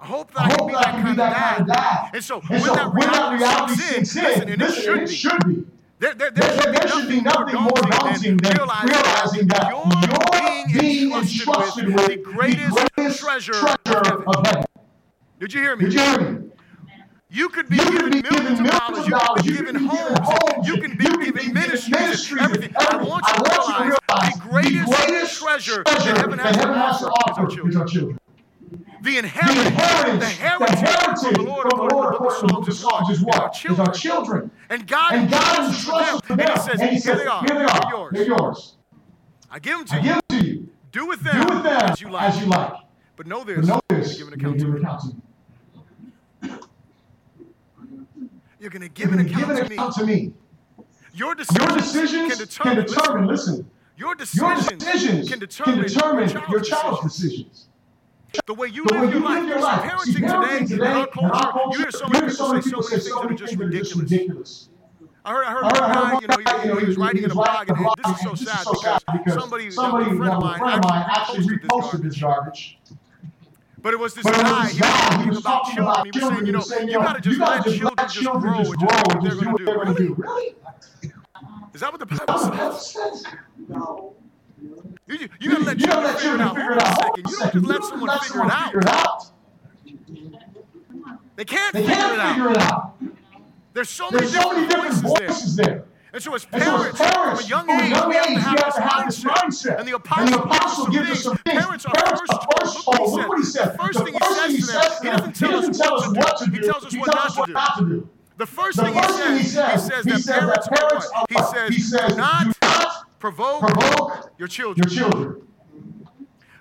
I hope that I, can be that kind of dad. And so, when, that reality sinks in, listen, and it should be. There, there, there, There, there should be nothing more daunting than realizing that you're being entrusted with the greatest treasure of heaven. Did you hear me? Did you hear me? You could be You given be millions millions dollars. of You dollars. be You given could be given homes. You can be be ministries. Everything. I want you to want you to realize the greatest the treasure that heaven has to offer is our children. The The inheritance, inheritance, the heritage from the Lord, to the book of is what? is what? Is our children. children. And God And God entrusts entrusts us to with them. them. And He says, And he Here says, they are. Here they They're yours. They're yours. I give them to I you. give them to you. Do with Do them, with them as you like. as you like. But know this. But know this. giving an account to giving me. an account to me. You're going to give an gonna give account to me. account to me. Your Your decisions decisions can determine, can determine, listen, listen, your your decisions decisions can can determine, determine your your child's decisions. decisions. The way you The live way your you life. live your life. Parenting See, today, parenting in today, our in our culture, culture, you hear so many people say so many things so that are many just things that are just ridiculous. ridiculous. I heard, I heard I heard, I one heard guy, you know, he, you know, he was writing in a blog, and, this is so sad so because somebody, somebody, a friend of a friend of mine, actually reposted this garbage. But it was this But guy, he was talking about children. He was saying, you know, saying, you gotta just let just children just grow and just do grow what they're gonna what do. they're gonna Really? do. Really? Is that what the Bible says? says. You, you, gotta let You children let figure children it out. figure it out. second. You don't just let someone figure it out. someone figure it out. They can't They figure it can't figure out. it out. There's so many There's so many different different voices there. And so as And so parents, as parents, from a young from age, young we have to have this have have this mindset. mindset. And the And apostle, the apostle gives us some things. Parents are Parents first are told. first Look what he Look what he said. The first The thing he first he says to them, he doesn't tell us what to do. He tells us what not to do. not to do. The first thing he says, he says, that parents parents are? He says, He says, do not provoke provoke your children. your children.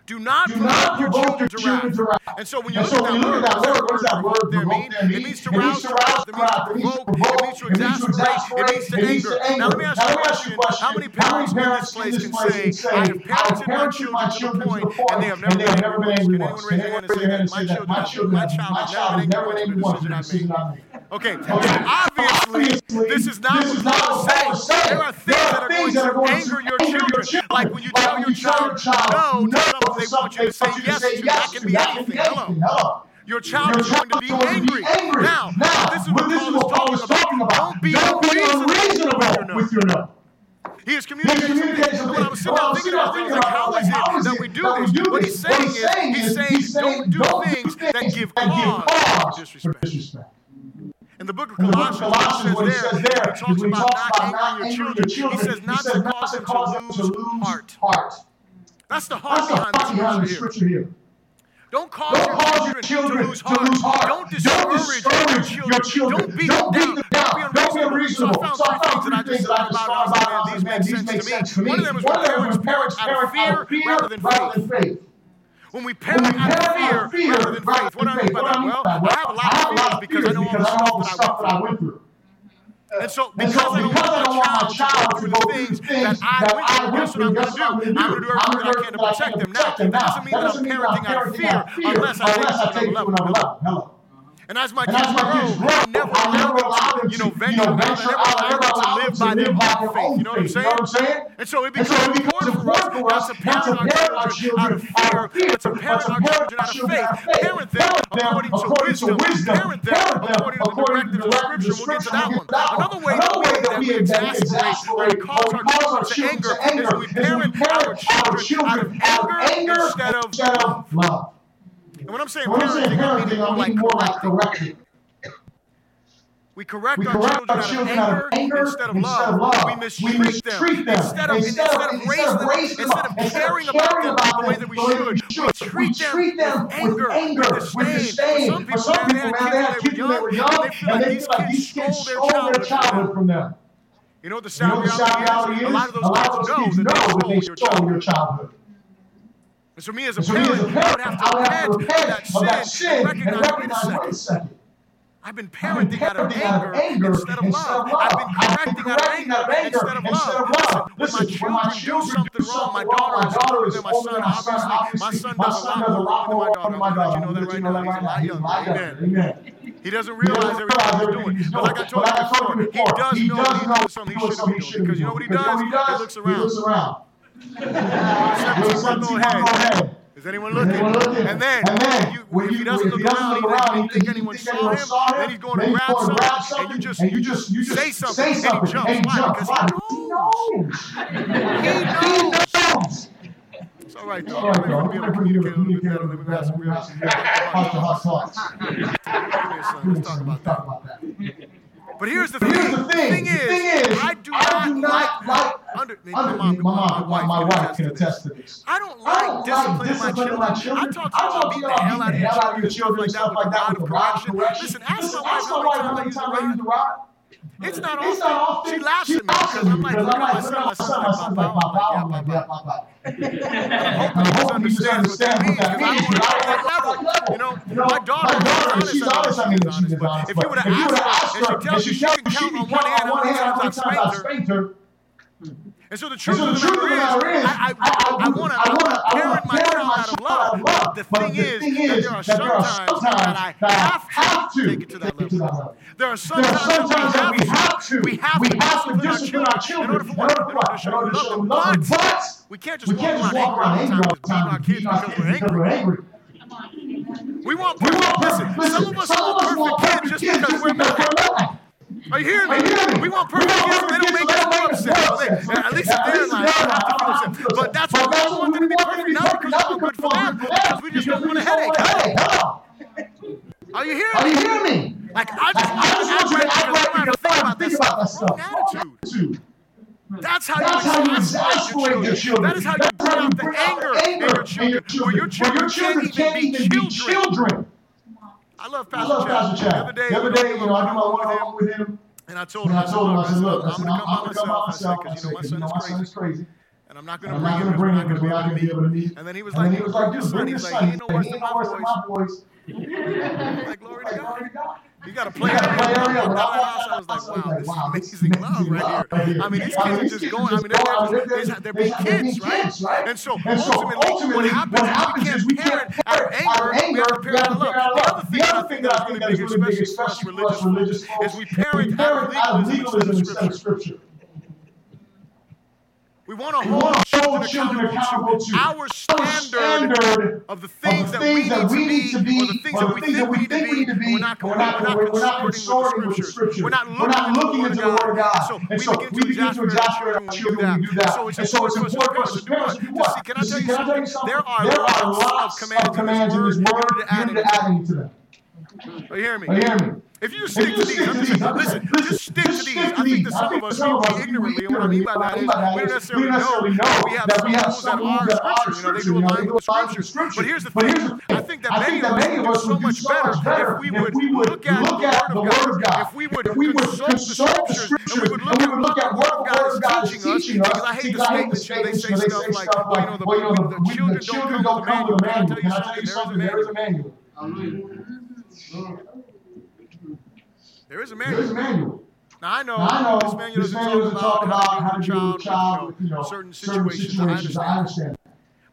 Do not provoke your children to wrath. And so when you look at that word, what does that word mean? It means to rouse, it means to provoke, it means to exasperate, it means to anger. Now let me ask you a question. How many parents in this place can say, I have parented my children to the point, and they have never been angry once? Can anyone raise their hand and say that? My children, my child has never been angry once for the decision I made. Okay. okay. Obviously, this is not this what Paul is saying. There are things, there are that, are things that, are going to anger your children. your children. Like when you like tell when your, child, child no, no, no, they want you to say yes to. That can be anything. Hello. Your child, your is going to be angry. Angry. Now, now, this is what, this Paul, is Paul is talking about. Don't be Don't unreasonable, with your no. He is communicating. He is I was sitting down thinking about things like, how is it that we do this? What he's saying is, he's saying, don't do things that give cause to disrespect. In the book of Colossians, book Colossians what he says there, he talks about not angering your, your children. He says not to cause them to lose heart. heart. That's the heart That's behind, the, behind scripture here. here. Don't cause, Don't cause your, your children, to lose heart. To lose heart. Don't, discourage Don't discourage your children. Your children. Don't beat Don't them down. down. Don't be unreasonable. So I found three things that I just thought about. These make sense to me. One of them was parents' parents out of fear rather than faith when we parent out of fear, rather than faith. What do I mean by that? Well, I have a lot of fears because I know all the stuff that I went through. And so, because, and so because I don't want my child to go through the things that I went through, guess what I'm going to do? I'm going to do everything I can to protect them now. That doesn't mean that I'm parenting out of fear unless I take it to another level. Hello. And as my and kids grow, I'll never allow them to, you know, venture, you know, venture I'll never allow them to live by their own faith. You know what I'm saying? And so it becomes so important for us, not to parent our children out of fear, but to parent our children out of faith. Parent them according to wisdom. Parent them according to the directive of Scripture. We'll get to that one. Another way that we exasperate or cause our children to anger is we parent our children out of anger instead of love. And when I'm saying when parenting, saying parenting I mean more like correcting. We correct, we correct our, children, out, of anger, anger instead, of, instead love. of love. We mistreat, we mistreat them. them. Instead, of, instead, of, of raising them, raising instead of caring about them, about them the way that we should, we, we treat, we treat them with anger, anger with, with disdain. Some people, some people man, they had kids when they were young, and they feel like these kids, stole, their childhood, childhood from them. You know what the sad reality is? A lot of those kids know that they stole your childhood. And so, me as a parent, I would have to repent, repent that, sin, that sin and recognize, and recognize wait a second. I've been parenting, out, of anger, anger instead, of instead of love. I've been correcting, I've been correcting out, of anger instead of instead love. Of love. Listen, when my children, when my children do something wrong, my daughter, my daughter is older than my son, obviously. My son does a lot more wrong than my daughter. You know that right now. He's a lot younger. Amen. He doesn't realize everything he's doing. But like I told you before, he does know he's doing something he shouldn't be doing. Because you know what he does? He looks around. Is anyone looking? Anyone looking? And then, and then you, when you, he doesn't look around, around, you think, anyone, saw, him, saw him, then he's going to grab something, something, and you just, and you just, you just say something, say something and he jumps. And he. Why? Because he knows. he knows. It's all right, though. I'm going to be able to communicate a little better. Let have some real hot thoughts. Let's talk about that. But here's the thing. The thing is, I do not like under, under my, mom, my, my, wife can attest to this. I don't like, I don't disciplining, my, children. I talk to you about beating the hell out, of your children and stuff like that with a rod correction. Listen, ask my wife how many times I use the rod. It's not it's all She laughs at me because I'm like, look at my son, my son, my son, like, my bottom, like, yeah, my bottom. I hope you understand what that. I'm like, level. You know, you know my daughter, my daughter she's honest. I mean, she's honest. If you would have asked her, and she tells me she can count on one hand how many times I spanked her, Mm-hmm. And so the truth, so the truth of the matter is, is I, I, I, want to parent my child out of love. love. The, thing the is, thing is, there are sometimes that I have, have to take it to that level. level. There are sometimes some that we have to. We have to, we have to discipline our children in order for what? In order to show love. But, but we can't just we can't walk, just walk around angry all the time our kids because we're angry. We want perfect. Listen, some of us want perfect kids just because we're mad. Are you hearing me? We want perfect gifts, so they don't make us fellowship. At least in their life, they have to fellowship. But that's why we don't want them to be perfect now because it's all good for them because we just don't want a headache. Are you hearing me? Are you hearing me? Like, I just, want you to act right because I'm trying to think about this stuff. Attitude. That's how That's you exasperate your children. That is how you bring out the anger in your children. Where your children can't even be children. I love Pastor, I love Pastor Chad. The other day, the other day you know, I do my one-on-one with him. And I told and him, I told him, I said, look, I'm going to come by myself. I said, because you know, my son is crazy. And I'm not going to bring him because we're not going to be able to meet. And then he was like, dude, bring your son. He ain't no worse than my voice. Like, glory to God. You got to play out of area. I was like, wow, this is amazing love right here. I mean, these kids are just going. I mean, they're, they're, they're, they're being kids, right? And so ultimately, what happens is we can't parent our anger. We have to parent our love. The other thing that I think that is really big, especially for us religious folks, is we parent our legalism of Scripture. We want to hold, hold children accountable to our standard, of the things, that, we need to be, or the things, that, we think we need to be. We're not, we're not, we're not consorting with the scriptures. We're not looking, into the Word of God. And so we begin to exasperate our children when we do that. And so it's important for us to do what? Can I tell you something? There are lots of commands in this Word. You're to add into them. Are you hearing me? Are you hearing me? If you stick to these, I'm just, listen, just stick to these. I think that some of us speak ignorantly, and what I mean by that is we don't necessarily know that we have some rules that are scripture. You know, they go aligned with scripture. But here's the thing: I think that many of us would do so much better if we would look at the Word of God, if we would consult the scriptures, and we would look at what God is teaching us. Because I hate the statement they say stuff like, "Well, you know, the children don't come with a manual." Can I tell you something? There is a manual. Hallelujah. There is a manual. There is a manual. Now I know, now, I know this manual doesn't, doesn't talk about, how to deal with a child, with, you know, certain situations. Certain situations I, understand. I understand.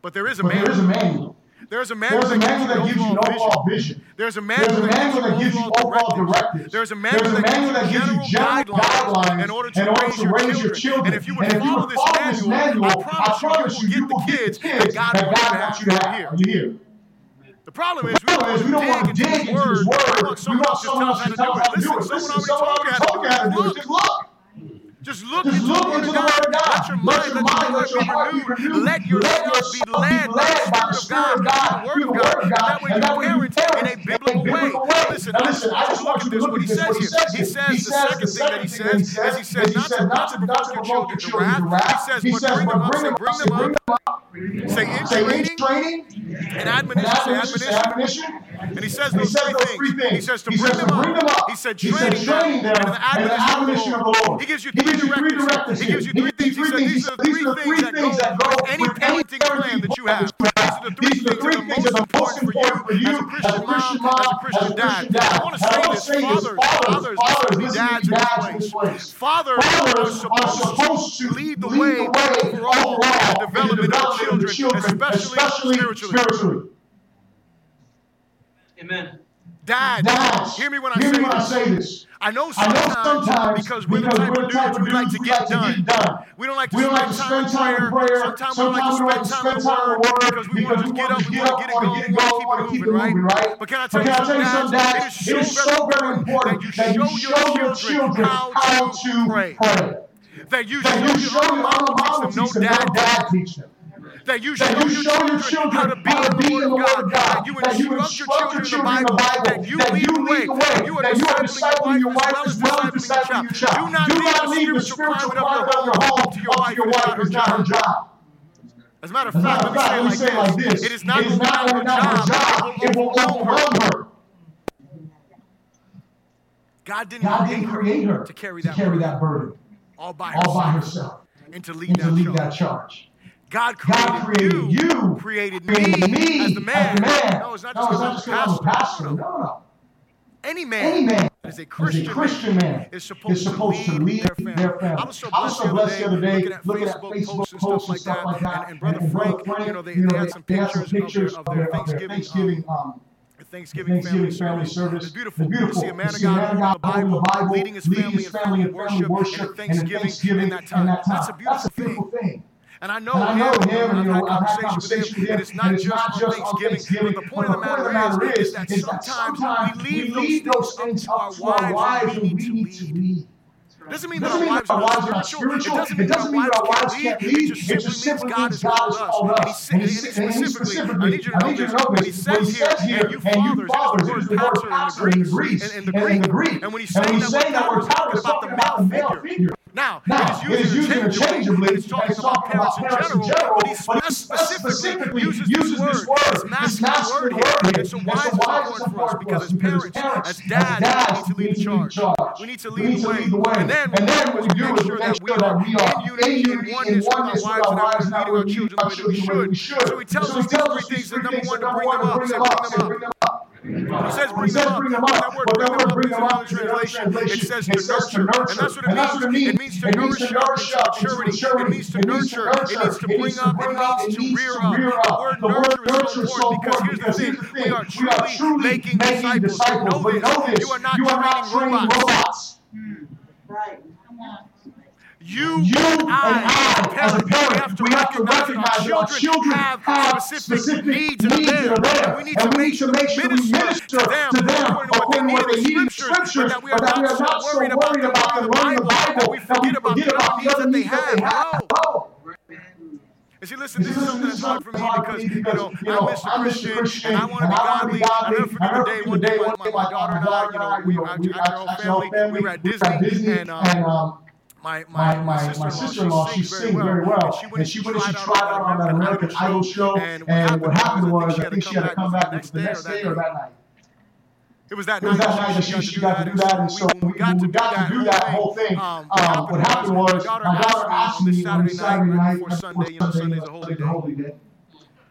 But there is a but manual. There is a manual. There's a manual, There's a manual that, gives you an overall vision. There's a manual, There's a manual that gives you overall directives. There's a manual, There's a manual that gives you general guidelines in order to, in order to raise, your, children. And if you would and follow, you would this, manual, manual, I promise, I promise you, you, will get the kids, that God, God wants you to have. Here. The problem is, we, don't want to dig into his word. We want someone, we want someone else to tell us how to do it. Listen, someone already told you how to do it. Just look. Just look Just into look the word into of God. The word of God. Let your mind, let your, mind, let your heart be renewed. Let yourself be led by the Spirit of God, through the word of God. And that way you parent in a biblical way. Now Listen, I just want you to look at this, what he says here. He says the second thing that he says is he says not to provoke your children to wrath. He says, but bring them up, say bring them up. Say in training and admonition. Say admonition and he says, those, he says those three things. He says to, bring, them up. He said, train them, them and the admonition, of, the Lord. He gives you three, directives. He gives you three things. He said, these are the three things that go with any parenting plan that you have. These are the three things that are most important for you as a Christian mom, as a Christian dad. I want to say this, fathers, fathers, fathers, dads in this place. Fathers are supposed to lead the way overall in the development of children, especially spiritually. Amen. Dad, Dads, hear me when, I, hear say me when I, say this. I know sometimes, I know sometimes because we're because the type, of, dudes we like to get, like done. To get done. We don't like to, spend, like to spend time, time in prayer. Sometimes, sometimes we don't like to spend time in word because we want to get up and want to get it going, want to keep it moving, right? But can I tell you something, Dad? It is so very important that you show your children how to pray. That you show your mom teach them, no dad teach them that you show, your, children how to be, how the Word of God, that you instruct your children, in the Bible, that you lead the way, that you are discipling your wife as well as discipling your child. Do not leave the spiritual climate of your home to your wife is not her job. As a matter of fact, let me say it like this. It is not her job. It will overwhelm her. God didn't, God didn't create her to carry that, to carry burden, that burden all by herself, by herself and to lead, and that, to lead charge. that charge. God created, God created you, you, created, created me, as the man. man. No, it's not No, just because just I'm a because I'm a pastor. No, No, no. no. Any man, Any man that is a as Christian, a Christian man is supposed, is supposed to lead their family. their family. I was so I was blessed, so blessed the other day looking at looking at Facebook, Facebook posts and stuff like that. And, and Brother and Frank, Brother you know, they, you they had some they had some pictures, pictures of their, of their Thanksgiving, Thanksgiving, um, um, Thanksgiving, Thanksgiving family service. It's beautiful. It's beautiful. To see a man To of God man of God the Bible, Bible, leading his family in family worship, worship, and and Thanksgiving, Thanksgiving in that time. That's That's a beautiful That's a beautiful thing. thing. And I know And I know him, and and you I've know, had I've had conversation with him, and it's not and it's just not on just Thanksgiving, Thanksgiving, but the point of the matter is, is that is that sometimes we leave those things up to our wives and we need to lead. Doesn't mean Doesn't our mean wives that our wives are not spiritual. spiritual. It doesn't mean that our wives can't lead. It It just simply means God has called us. And he, said- and he specifically, I need you to know this, when he says here, and you fathers, it is the word pastor in the Greek. And, and the Greek. And when he's saying that word power, is talking about the male figure. Now, Now, it is used interchangeably, and it's talking about parents in general, but he specifically uses this word, this masculine word here. And so why is it important for us? Because as parents, as dads, we need to lead the charge. We need to lead the way. And then what we do is make sure that we are in unity, in oneness with our wives and our leading our children the way that we should. So he tells us these three things, and number one, to bring them up. Bring them up. He says bring them up. But That word bring them up is another translation. It says to nurture. And that's what it means. It means to nourish up into maturity. It means to nurture. It means to bring up. It means to rear up. The word nurture is so important because here's the thing. We are truly making disciples. But know this. You are not training robots. Hmm. Right. You, you and I, as a parent, we have to recognize that our children have specific needs. And we need to make sure we minister to them according to what they need in scriptures, but that we are not so worried about them learning the Bible that we forget about the other needs that they have. And see, listen, this is something that's hard for me because, you know, I'm Mr. Christian and I want to be godly. I never forget the day, one day, my, my daughter and I, you know, we our whole family, we were at Disney, and, um, my, my, my, my sister-in-law, she sings very well, and she went and she, went and she tried out on that American Idol show, and what happened was, I think she had to come back the next day or that night. It was that It was that night that she, she got to do that, and so we got to do that whole thing, um, what happened was, my daughter asked me on this Saturday night, before Sunday, you know, Sunday's a holy day.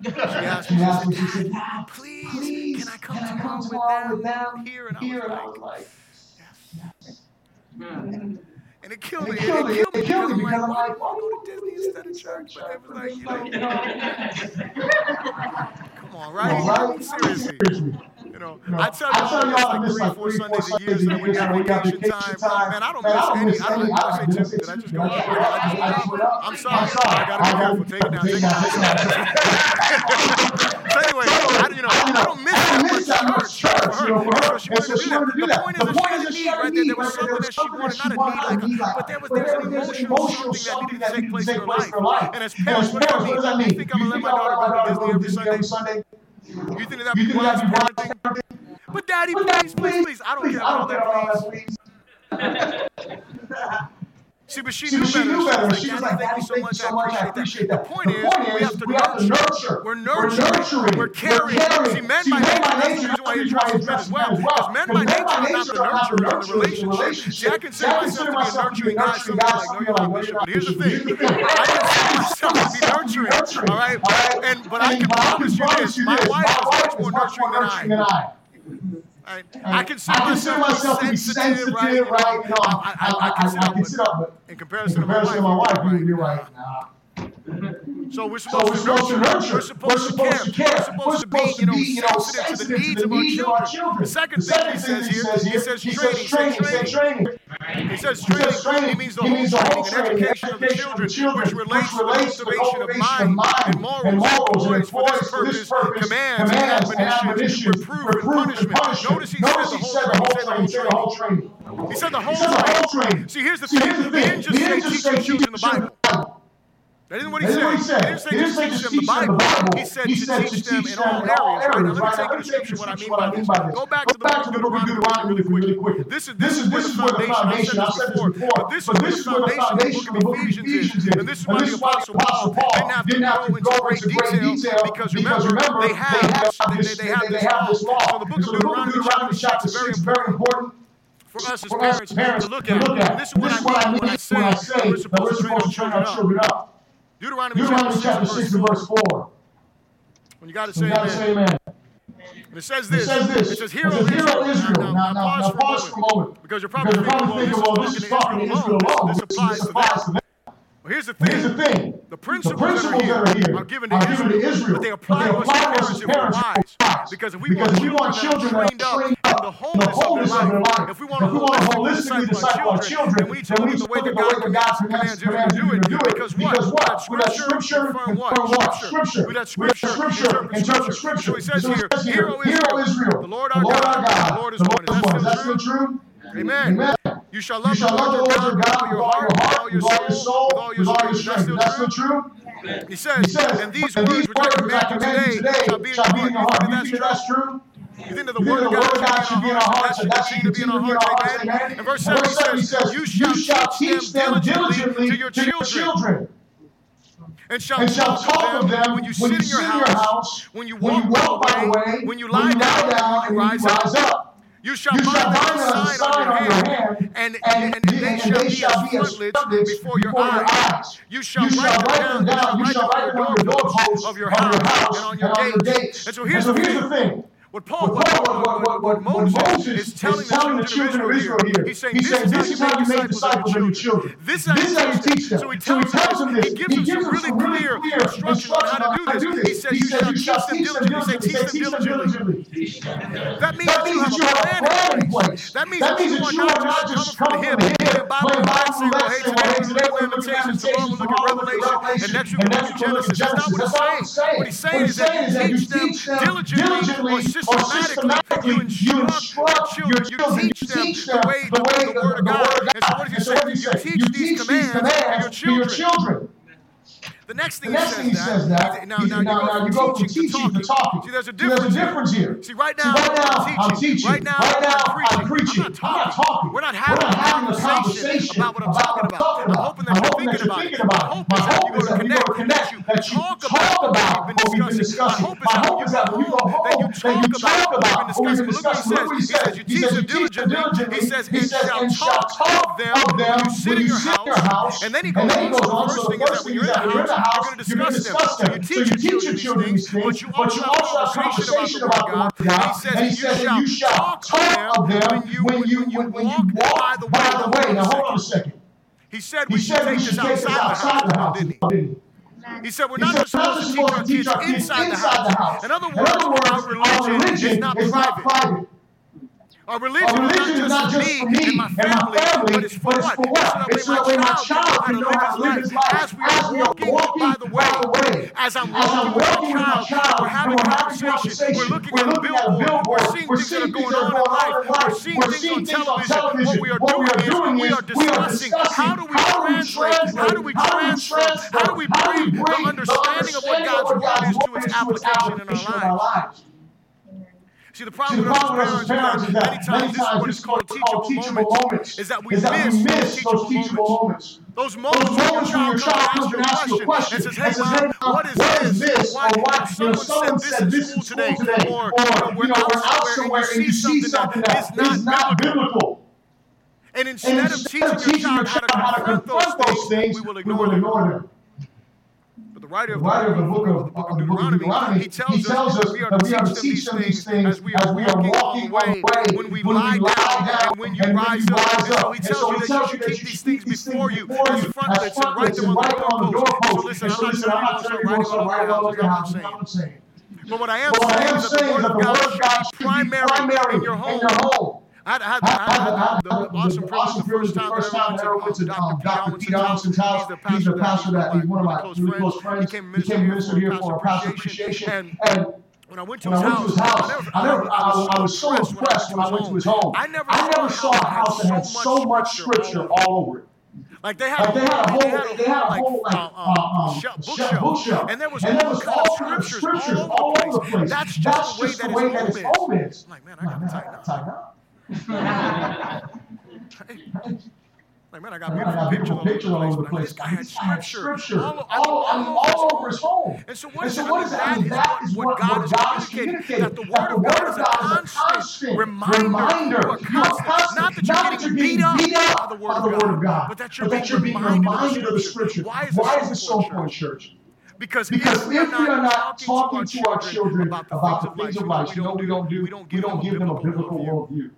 She asked me, she said, Dad, please, can I come tomorrow with them here? And I was like, yes. And it killed me. It killed me. It killed me because I'm like, why go to Disney instead of church? But it was like, you know, come on, right? Seriously. You know, I tell I tell y'all, y'all, I miss miss like three, four Sundays a year, so when you you have vacation time, man, I don't man, I don't miss miss any. I any. don't I even don't say even Did I just go? I just? I just I went went up. up. I'm sorry. I gotta be careful. Take it down. Take it down. So anyway, I, you know, I don't miss that much church church, for you know, for her. her. And so she wanted to do that. The point is that she had a need right there. Was something that she wanted, not a need like, but there was an emotional something that needed to take place in her life. And as parents, what does that mean? You think I'm gonna let my daughter go to Disney every Sunday? You think that You be wise that'd parenting? But daddy, please, please, please, I don't care about don't all care that, please. See, but she See, knew she better. knew better. She She was like, Daddy, thank you so much. I appreciate that. The point The is, we have to we have to nurture. We're nurturing. We're caring. We're caring. See, men See, by nature, that's the reason why addresses why men as well. addresses men as Because men by nature are not nature the are not the nurturers in the nurturers in the relationship. See, I consider myself to be a nurturing guy. Some people like, no, you're not, Bishop. But here's the thing. I consider myself to be nurturing. All right? And, but I can promise you this. My wife is much more nurturing than I. Right? I consider, I consider myself to be sensitive, right? You know, I, I, I, I, consider, I consider, but in in comparison, comparison to my wife, you- you're you're right. right. Nah. So we're So supposed, we're supposed to nurture. We're supposed, to, care. We're supposed to be, you know, sensitive to the needs of our children. The second thing he says here, he says training. He says training. He says training. He means the whole training and education of the children, which relates to the cultivation of mind and morals and for this purpose, commands and admonition, reproof and punishment. Notice he said the whole training. He said the whole training. See, here's the thing. He didn't just say teach your children the Bible. That isn't what he That's what he said. said. He didn't say just teach them the Bible. He said to teach them in all areas. Right? Now, let me take you to what I mean by this. Go back to the book of Deuteronomy really quick. This is this is this is where the foundation. I've said this before, but this is where the foundation of the book of Ephesians is, and this is why the apostle Paul didn't have to go into great detail because remember they have this they they have this law. So the book of Deuteronomy chapter six is very important for us as parents to look at. This is what I mean when I say that we're supposed to train our children up. Deuteronomy, Deuteronomy chapter 6, and verse 4. 4. When you got to say gotta amen. say amen. And it says this. It says this. It says, It Hear, O says, "Hear, Israel. Israel." Now, Now, now, now, pause for a moment. Because you're Because probably you're probably thinking, well, this is talking to Israel alone. This This applies to applies to them. Well, here's the But here's the thing. thing. The The principles, principles that are here are are given to are given to Israel, Israel. but they apply to us as parents wise. Because if we Because want we want children that are children that are trained trained up in the up wholeness of their life, if we want to holistically disciple our children, then we need to look at the way that God commands Israel to do it. Because what? We let Scripture confirm what? Scripture. We let Scripture interpret Scripture. So he says here, Hear, O Israel, the Lord our God, the Lord is one. Is that still true? Amen. You shall love You the shall love the your Lord your God with all your heart, with all your soul, with all your strength. That's that still true? true? He says, He says, and these and words which I command you today shall be in your heart. You You think that's that's true? You think that the word of God should be in our hearts, and that should continue to be in our hearts, amen? And verse 7 he says, You shall teach them diligently to your children and shall, and shall talk of them when you sit in your house, when you walk by the way, when you lie down, and when you rise up. You shall, you bind them a sign on your hand, and, and, and, and they, shall be as frontlets before your eyes. You shall write them down, you shall write them on your doorposts of your house and on your gates. And so here's the thing. What Paul, what, what, what, what, Moses is telling, the children of Israel here, he's saying, this is how you make disciples of your children. This is how you teach them. So he tells them this. He gives them some really clear instructions on how to do this. He says, you shall teach them diligently. He says, teach them diligently. That means that you have a plan in place. That means that you are not just coming from him, playing Bible class, saying, well, hey, today we're looking at Lamentations, tomorrow we're looking at Revelation, and next week we're looking at Genesis. That's not what he's saying. What he's saying is that you teach them diligently or systematically, you instruct your children, you teach them the way the Word of God. And so what does he say? You teach these commands to your children. The next thing, the next he, says that, he, now, now, now, now, you go from teaching to talking. See, there's a difference, See, there's a difference here. See, right now, See, right now I'm, teaching. I'm teaching. Right now, right now I'm, preaching. I'm, not I'm not talking. We're not having, We're not having a conversation about what I'm talking about. I'm hoping that you're thinking about it. My hope is that you go to connect, that you talk about what we've been discussing. My hope is that when you go home, that you talk about what we've been discussing. Look what he says. He says, you teach them diligently. He says, and shall talk of them when you sit in your house. And then he goes on to the first thing is that when you're in the house, you're going to discuss them. So you teach your children these things, but you also have conversation about the Word of God. And he says that you shall talk of them when you when you walk by the way. Now hold on a second. He said we should take this outside the house, didn't he? He said we're not just supposed to teach our kids inside the house. In other words, our religion is not private. Our religion, Our religion is not just for me and my family, and my family but it's for but it's what? For what? It's so that way my child can know how to live his life as we are walking, by the way. By the way. As I'm walking, with, my child, we're having a conversation. We're looking, at a billboard. We're seeing things that are going on in life. We're seeing things on television. What we are doing is we are discussing how do we translate, how do we transfer, how do we bring the understanding of what God's word is to its application in our lives. See, the problem, See, the problem with us as parents is that many times, this is what is called teachable, teachable moments, is that we is that miss, miss those teachable moments. Those moments, those moments when your child comes and asks you a question and says, hey, mom, what is what this? this? Or why, you know, someone said this in school today, or, you know, we're out somewhere and you see something that is not biblical. And instead of teaching your child how to confront those things, we will ignore them writer of the, writer of the book of, of, the book of Deuteronomy, Deuteronomy he, tells he tells us, us that we are to teach them these things as we are, walking, on the way, when we lie down, and when you rise up. And so he tells you that you keep these things before you as frontlets and write them on the doorpost. So listen, I'm not telling you to write them on the doorpost. I'm saying. But what I am saying is that the Word of God should be primary in your home. I, I, I, had the, awesome privilege the first time that I went to Dr. Pete Allison's house. He's the pastor that he's one of my really close friends. He came to minister here for a pastor appreciation. And when I went to, his, house, I, never, I, never, I, was, I was so impressed when I went to his home. I never, I never saw a house that had so much scripture all over it. Like they had, like they had a whole, they had a whole, they had a whole like, uh, uh, um, bookshelf, bookshelf, and there was and all, kind all kinds of scriptures, all over the place. That's just That's the way, that, the way that his home is. Like man, I gotta tighten up like, man, I got beautiful, beautiful pictures all over the place. Guy had scripture, scripture all, all, all, all, over his home. And so what is, and so what is that? I mean, that is what, what God, God is communicating. That the Word of God is a constant reminder. Constant. Not that you're getting beat up by the Word of God, but that you're being reminded of the Scripture. Why is this so important, church? Because, because if, we are not talking to our children about the things of life, you know, we don't do, we don't give them a biblical worldview.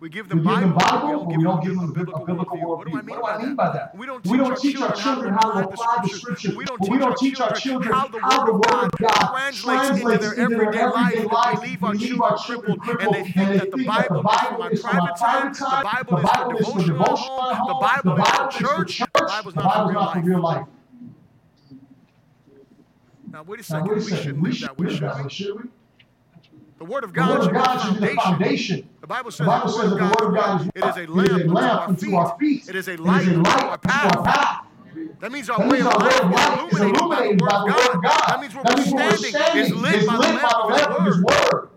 We give them, we give them Bible, but we don't give them a biblical, biblical worldview. What do I mean by that? We don't teach, we don't teach our children how to apply the scripture. We don't teach our children how the word of God translates into their everyday life. We leave our children crippled, and they think that the Bible is for my private time, the Bible is for devotional home, the Bible is for church, the Bible is not for real life. Now, wait a second. We shouldn't live that way, should we? The Word of God, should, be the foundation. The Bible says, the, Bible says that the Word of God is, it is a lamp, lamp unto our feet. It is a light unto our path. That means our that way of life is illuminated by the Word of God. That means where we're standing is lit by the lamp of His Word.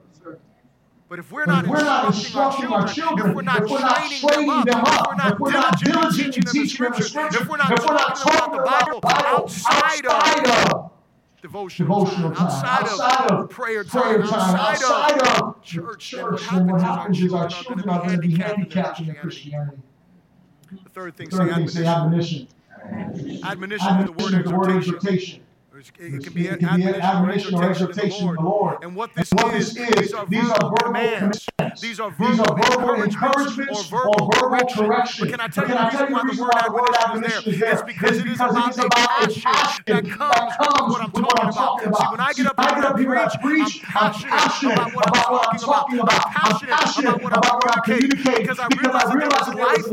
But if we're not if we're not instructing our children, if we're not training them up, if we're not diligent in teaching them the scripture, if we're not talking about the Bible outside of devotional, time, time, outside, of, prayer time, outside, outside of of church, church, then what happens is our children are going to be handicapped in Christianity. The third thing, Third thing, say say admonition. admonition. Admonition Admonition is the word exhortation. It It can be be admonition, or or exhortation in the the Lord. And what this And what is, this is, these are these are verbal verbal commands. commands. These are These are verbal verbal encouragements or verbal or verbal correction. But can I tell you I the tell reason you why the the word reason why the word admonition is there? It's because It's it is because it about is about passion passion that comes with what I'm talking about. See, when I get up I here get up and I and preach, I'm passionate about what I'm talking about. I'm passionate about what I'm communicating because I realize that life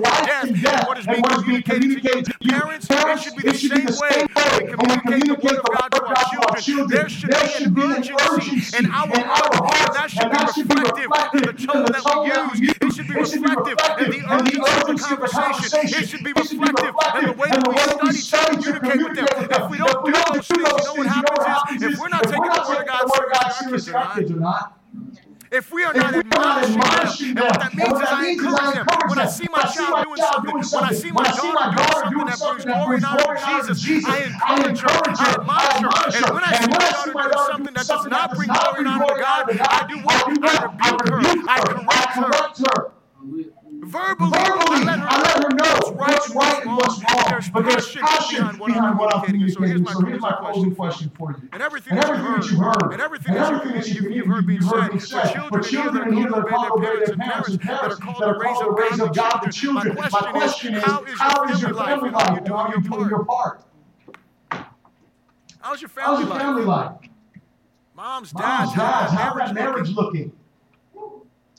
and death in what is being communicated to you. Parents, it should be the same way when we communicate the God to our children. There should be an urgency in our heart, and that should be reflective in the tone that we use. It should be reflective in the urgency of the conversation. It should be reflective in the way that we study to communicate with them. If we don't do those things, you know what happens is if we're not taking the word of God seriously, our kids are not. If we are not admonishing them, and what that means is I encourage them. When I see my child doing something, when I see my daughter doing something that brings glory and honor to Jesus, I encourage her, I admonish her. And when I see my daughter doing something that does not bring glory and honor to God, I do what? I rebuke her, I correct her. Verbally, Verbally, I let her know what's right and what's wrong. There's But there's passion behind what I'm communicating. So here's my closing closing question question. for you. And everything, And everything that you heard, and everything, and that, everything that you, you, have heard being you've said, heard being for said, children, for children and and here that are called called obey their parents and parents that are called to raise up godly My children. My question is, how is your family life? And are you doing your part? How's your How's family your family life? Moms, Moms, dads, dads, how's that marriage looking?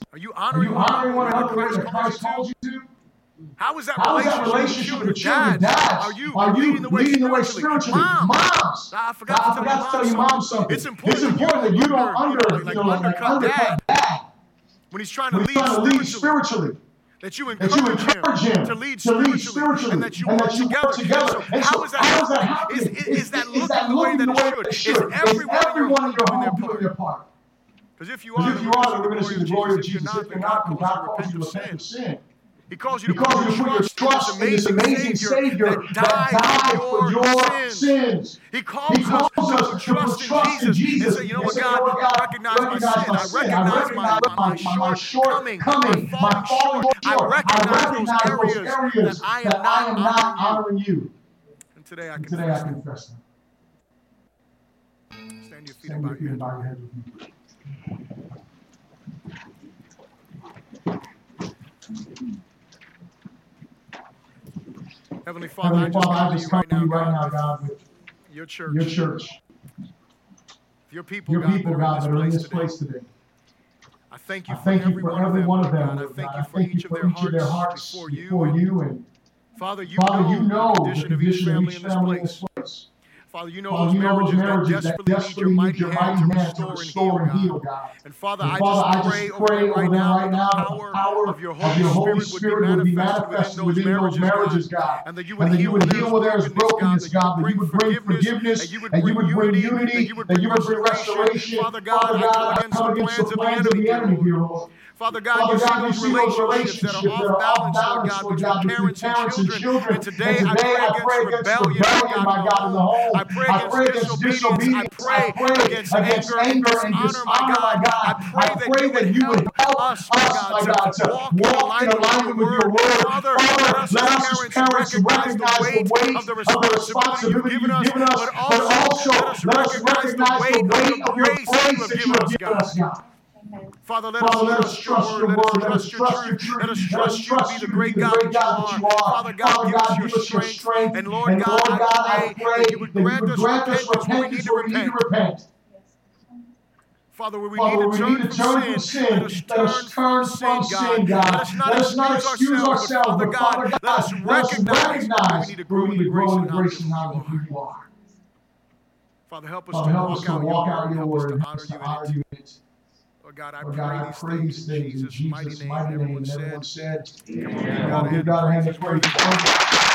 Looking? Are you honoring, Are you honoring one another the way that Christ calls calls you you to? How is that How is that relationship relationship with children? children? Dads, Are you are you leading the way leading the way spiritually? spiritually? Moms, Moms, I forgot I to forgot to tell your mom something. It's important, It's important that you don't under, like, you know, like undercut undercut dad dad when he's trying to when lead trying to lead spiritually. spiritually. That you That you encourage encourage him him to lead to lead spiritually, spiritually, and that you and work that you together. work together. So And so is that how is that happening? Is, happening? is, is that looking the way that it should? Is everyone in your everyone in your home doing their part? Because if you are, if you are, then we're going to see the glory of Jesus. If you're not, then God calls you to repent of sin. He calls you to calls you to put your trust in this amazing Savior that died for your sins. He calls, He calls us to put trust in Jesus say, you know what, God, I recognize my sin. I recognize my, my, my shortcoming, my falling short. I recognize those areas that I am not honoring you. And today I And today I confess. confess them. Stand your feet Stand your feet and bow your head with me. Heavenly Father, I Heavenly just Father, I come to you just come right to you now, right now, God, God, with your church, your church, your people, your God, people, that God, that are in this place today. I thank I you for thank you every for one of them, Lord them, God. I thank you I for each of their each of their hearts before you. before you. And Father, you Father, know you know the the condition of each condition of family each family in this place. Father, you know Father, those you know marriages that desperately need your mighty hand to restore and heal, God. And Father, And I Father, just pray over right now that the power of your Holy Spirit would be manifested within those marriages, God. And that you would And that you heal would heal where there is brokenness, God. That you would bring forgiveness, and you would bring unity, that you would bring you would bring restoration. restoration. Father God, I come against the plans of the enemy, dear Lord. Father God, Father you God, see those relationships that are off balance, oh Lord oh God, between parents and children. And today I pray against rebellion, oh my God, in the home. I pray against disobedience. I pray against anger and dishonor, my God. I pray that you would help us, my God, to walk in alignment with your word. Father, let us as parents recognize the weight of the responsibility you've given us, but also let us recognize the weight of your grace that you have given us, God. Father, let Father, let us us trust your word. Let us trust your truth. Let us trust you to be the great God that you are. Father God, give us your strength. And Lord God, I pray that you would grant us repentance where we need to repent. Father, where we Father, need to we need turn to turn from from sin, sin. let us turn from sin, God. Let us Let us not excuse ourselves, but Father God, let us recognize where we need to grow in the grace and knowledge of knowledge of who you are. Father, help us Father, to help us walk to walk out out your word. word Help us and to honor you in it. God, I Lord God, I pray pray these things in Jesus' mighty name. mighty name. everyone And everyone said, said, Come on, give God a hand God a hand of praise.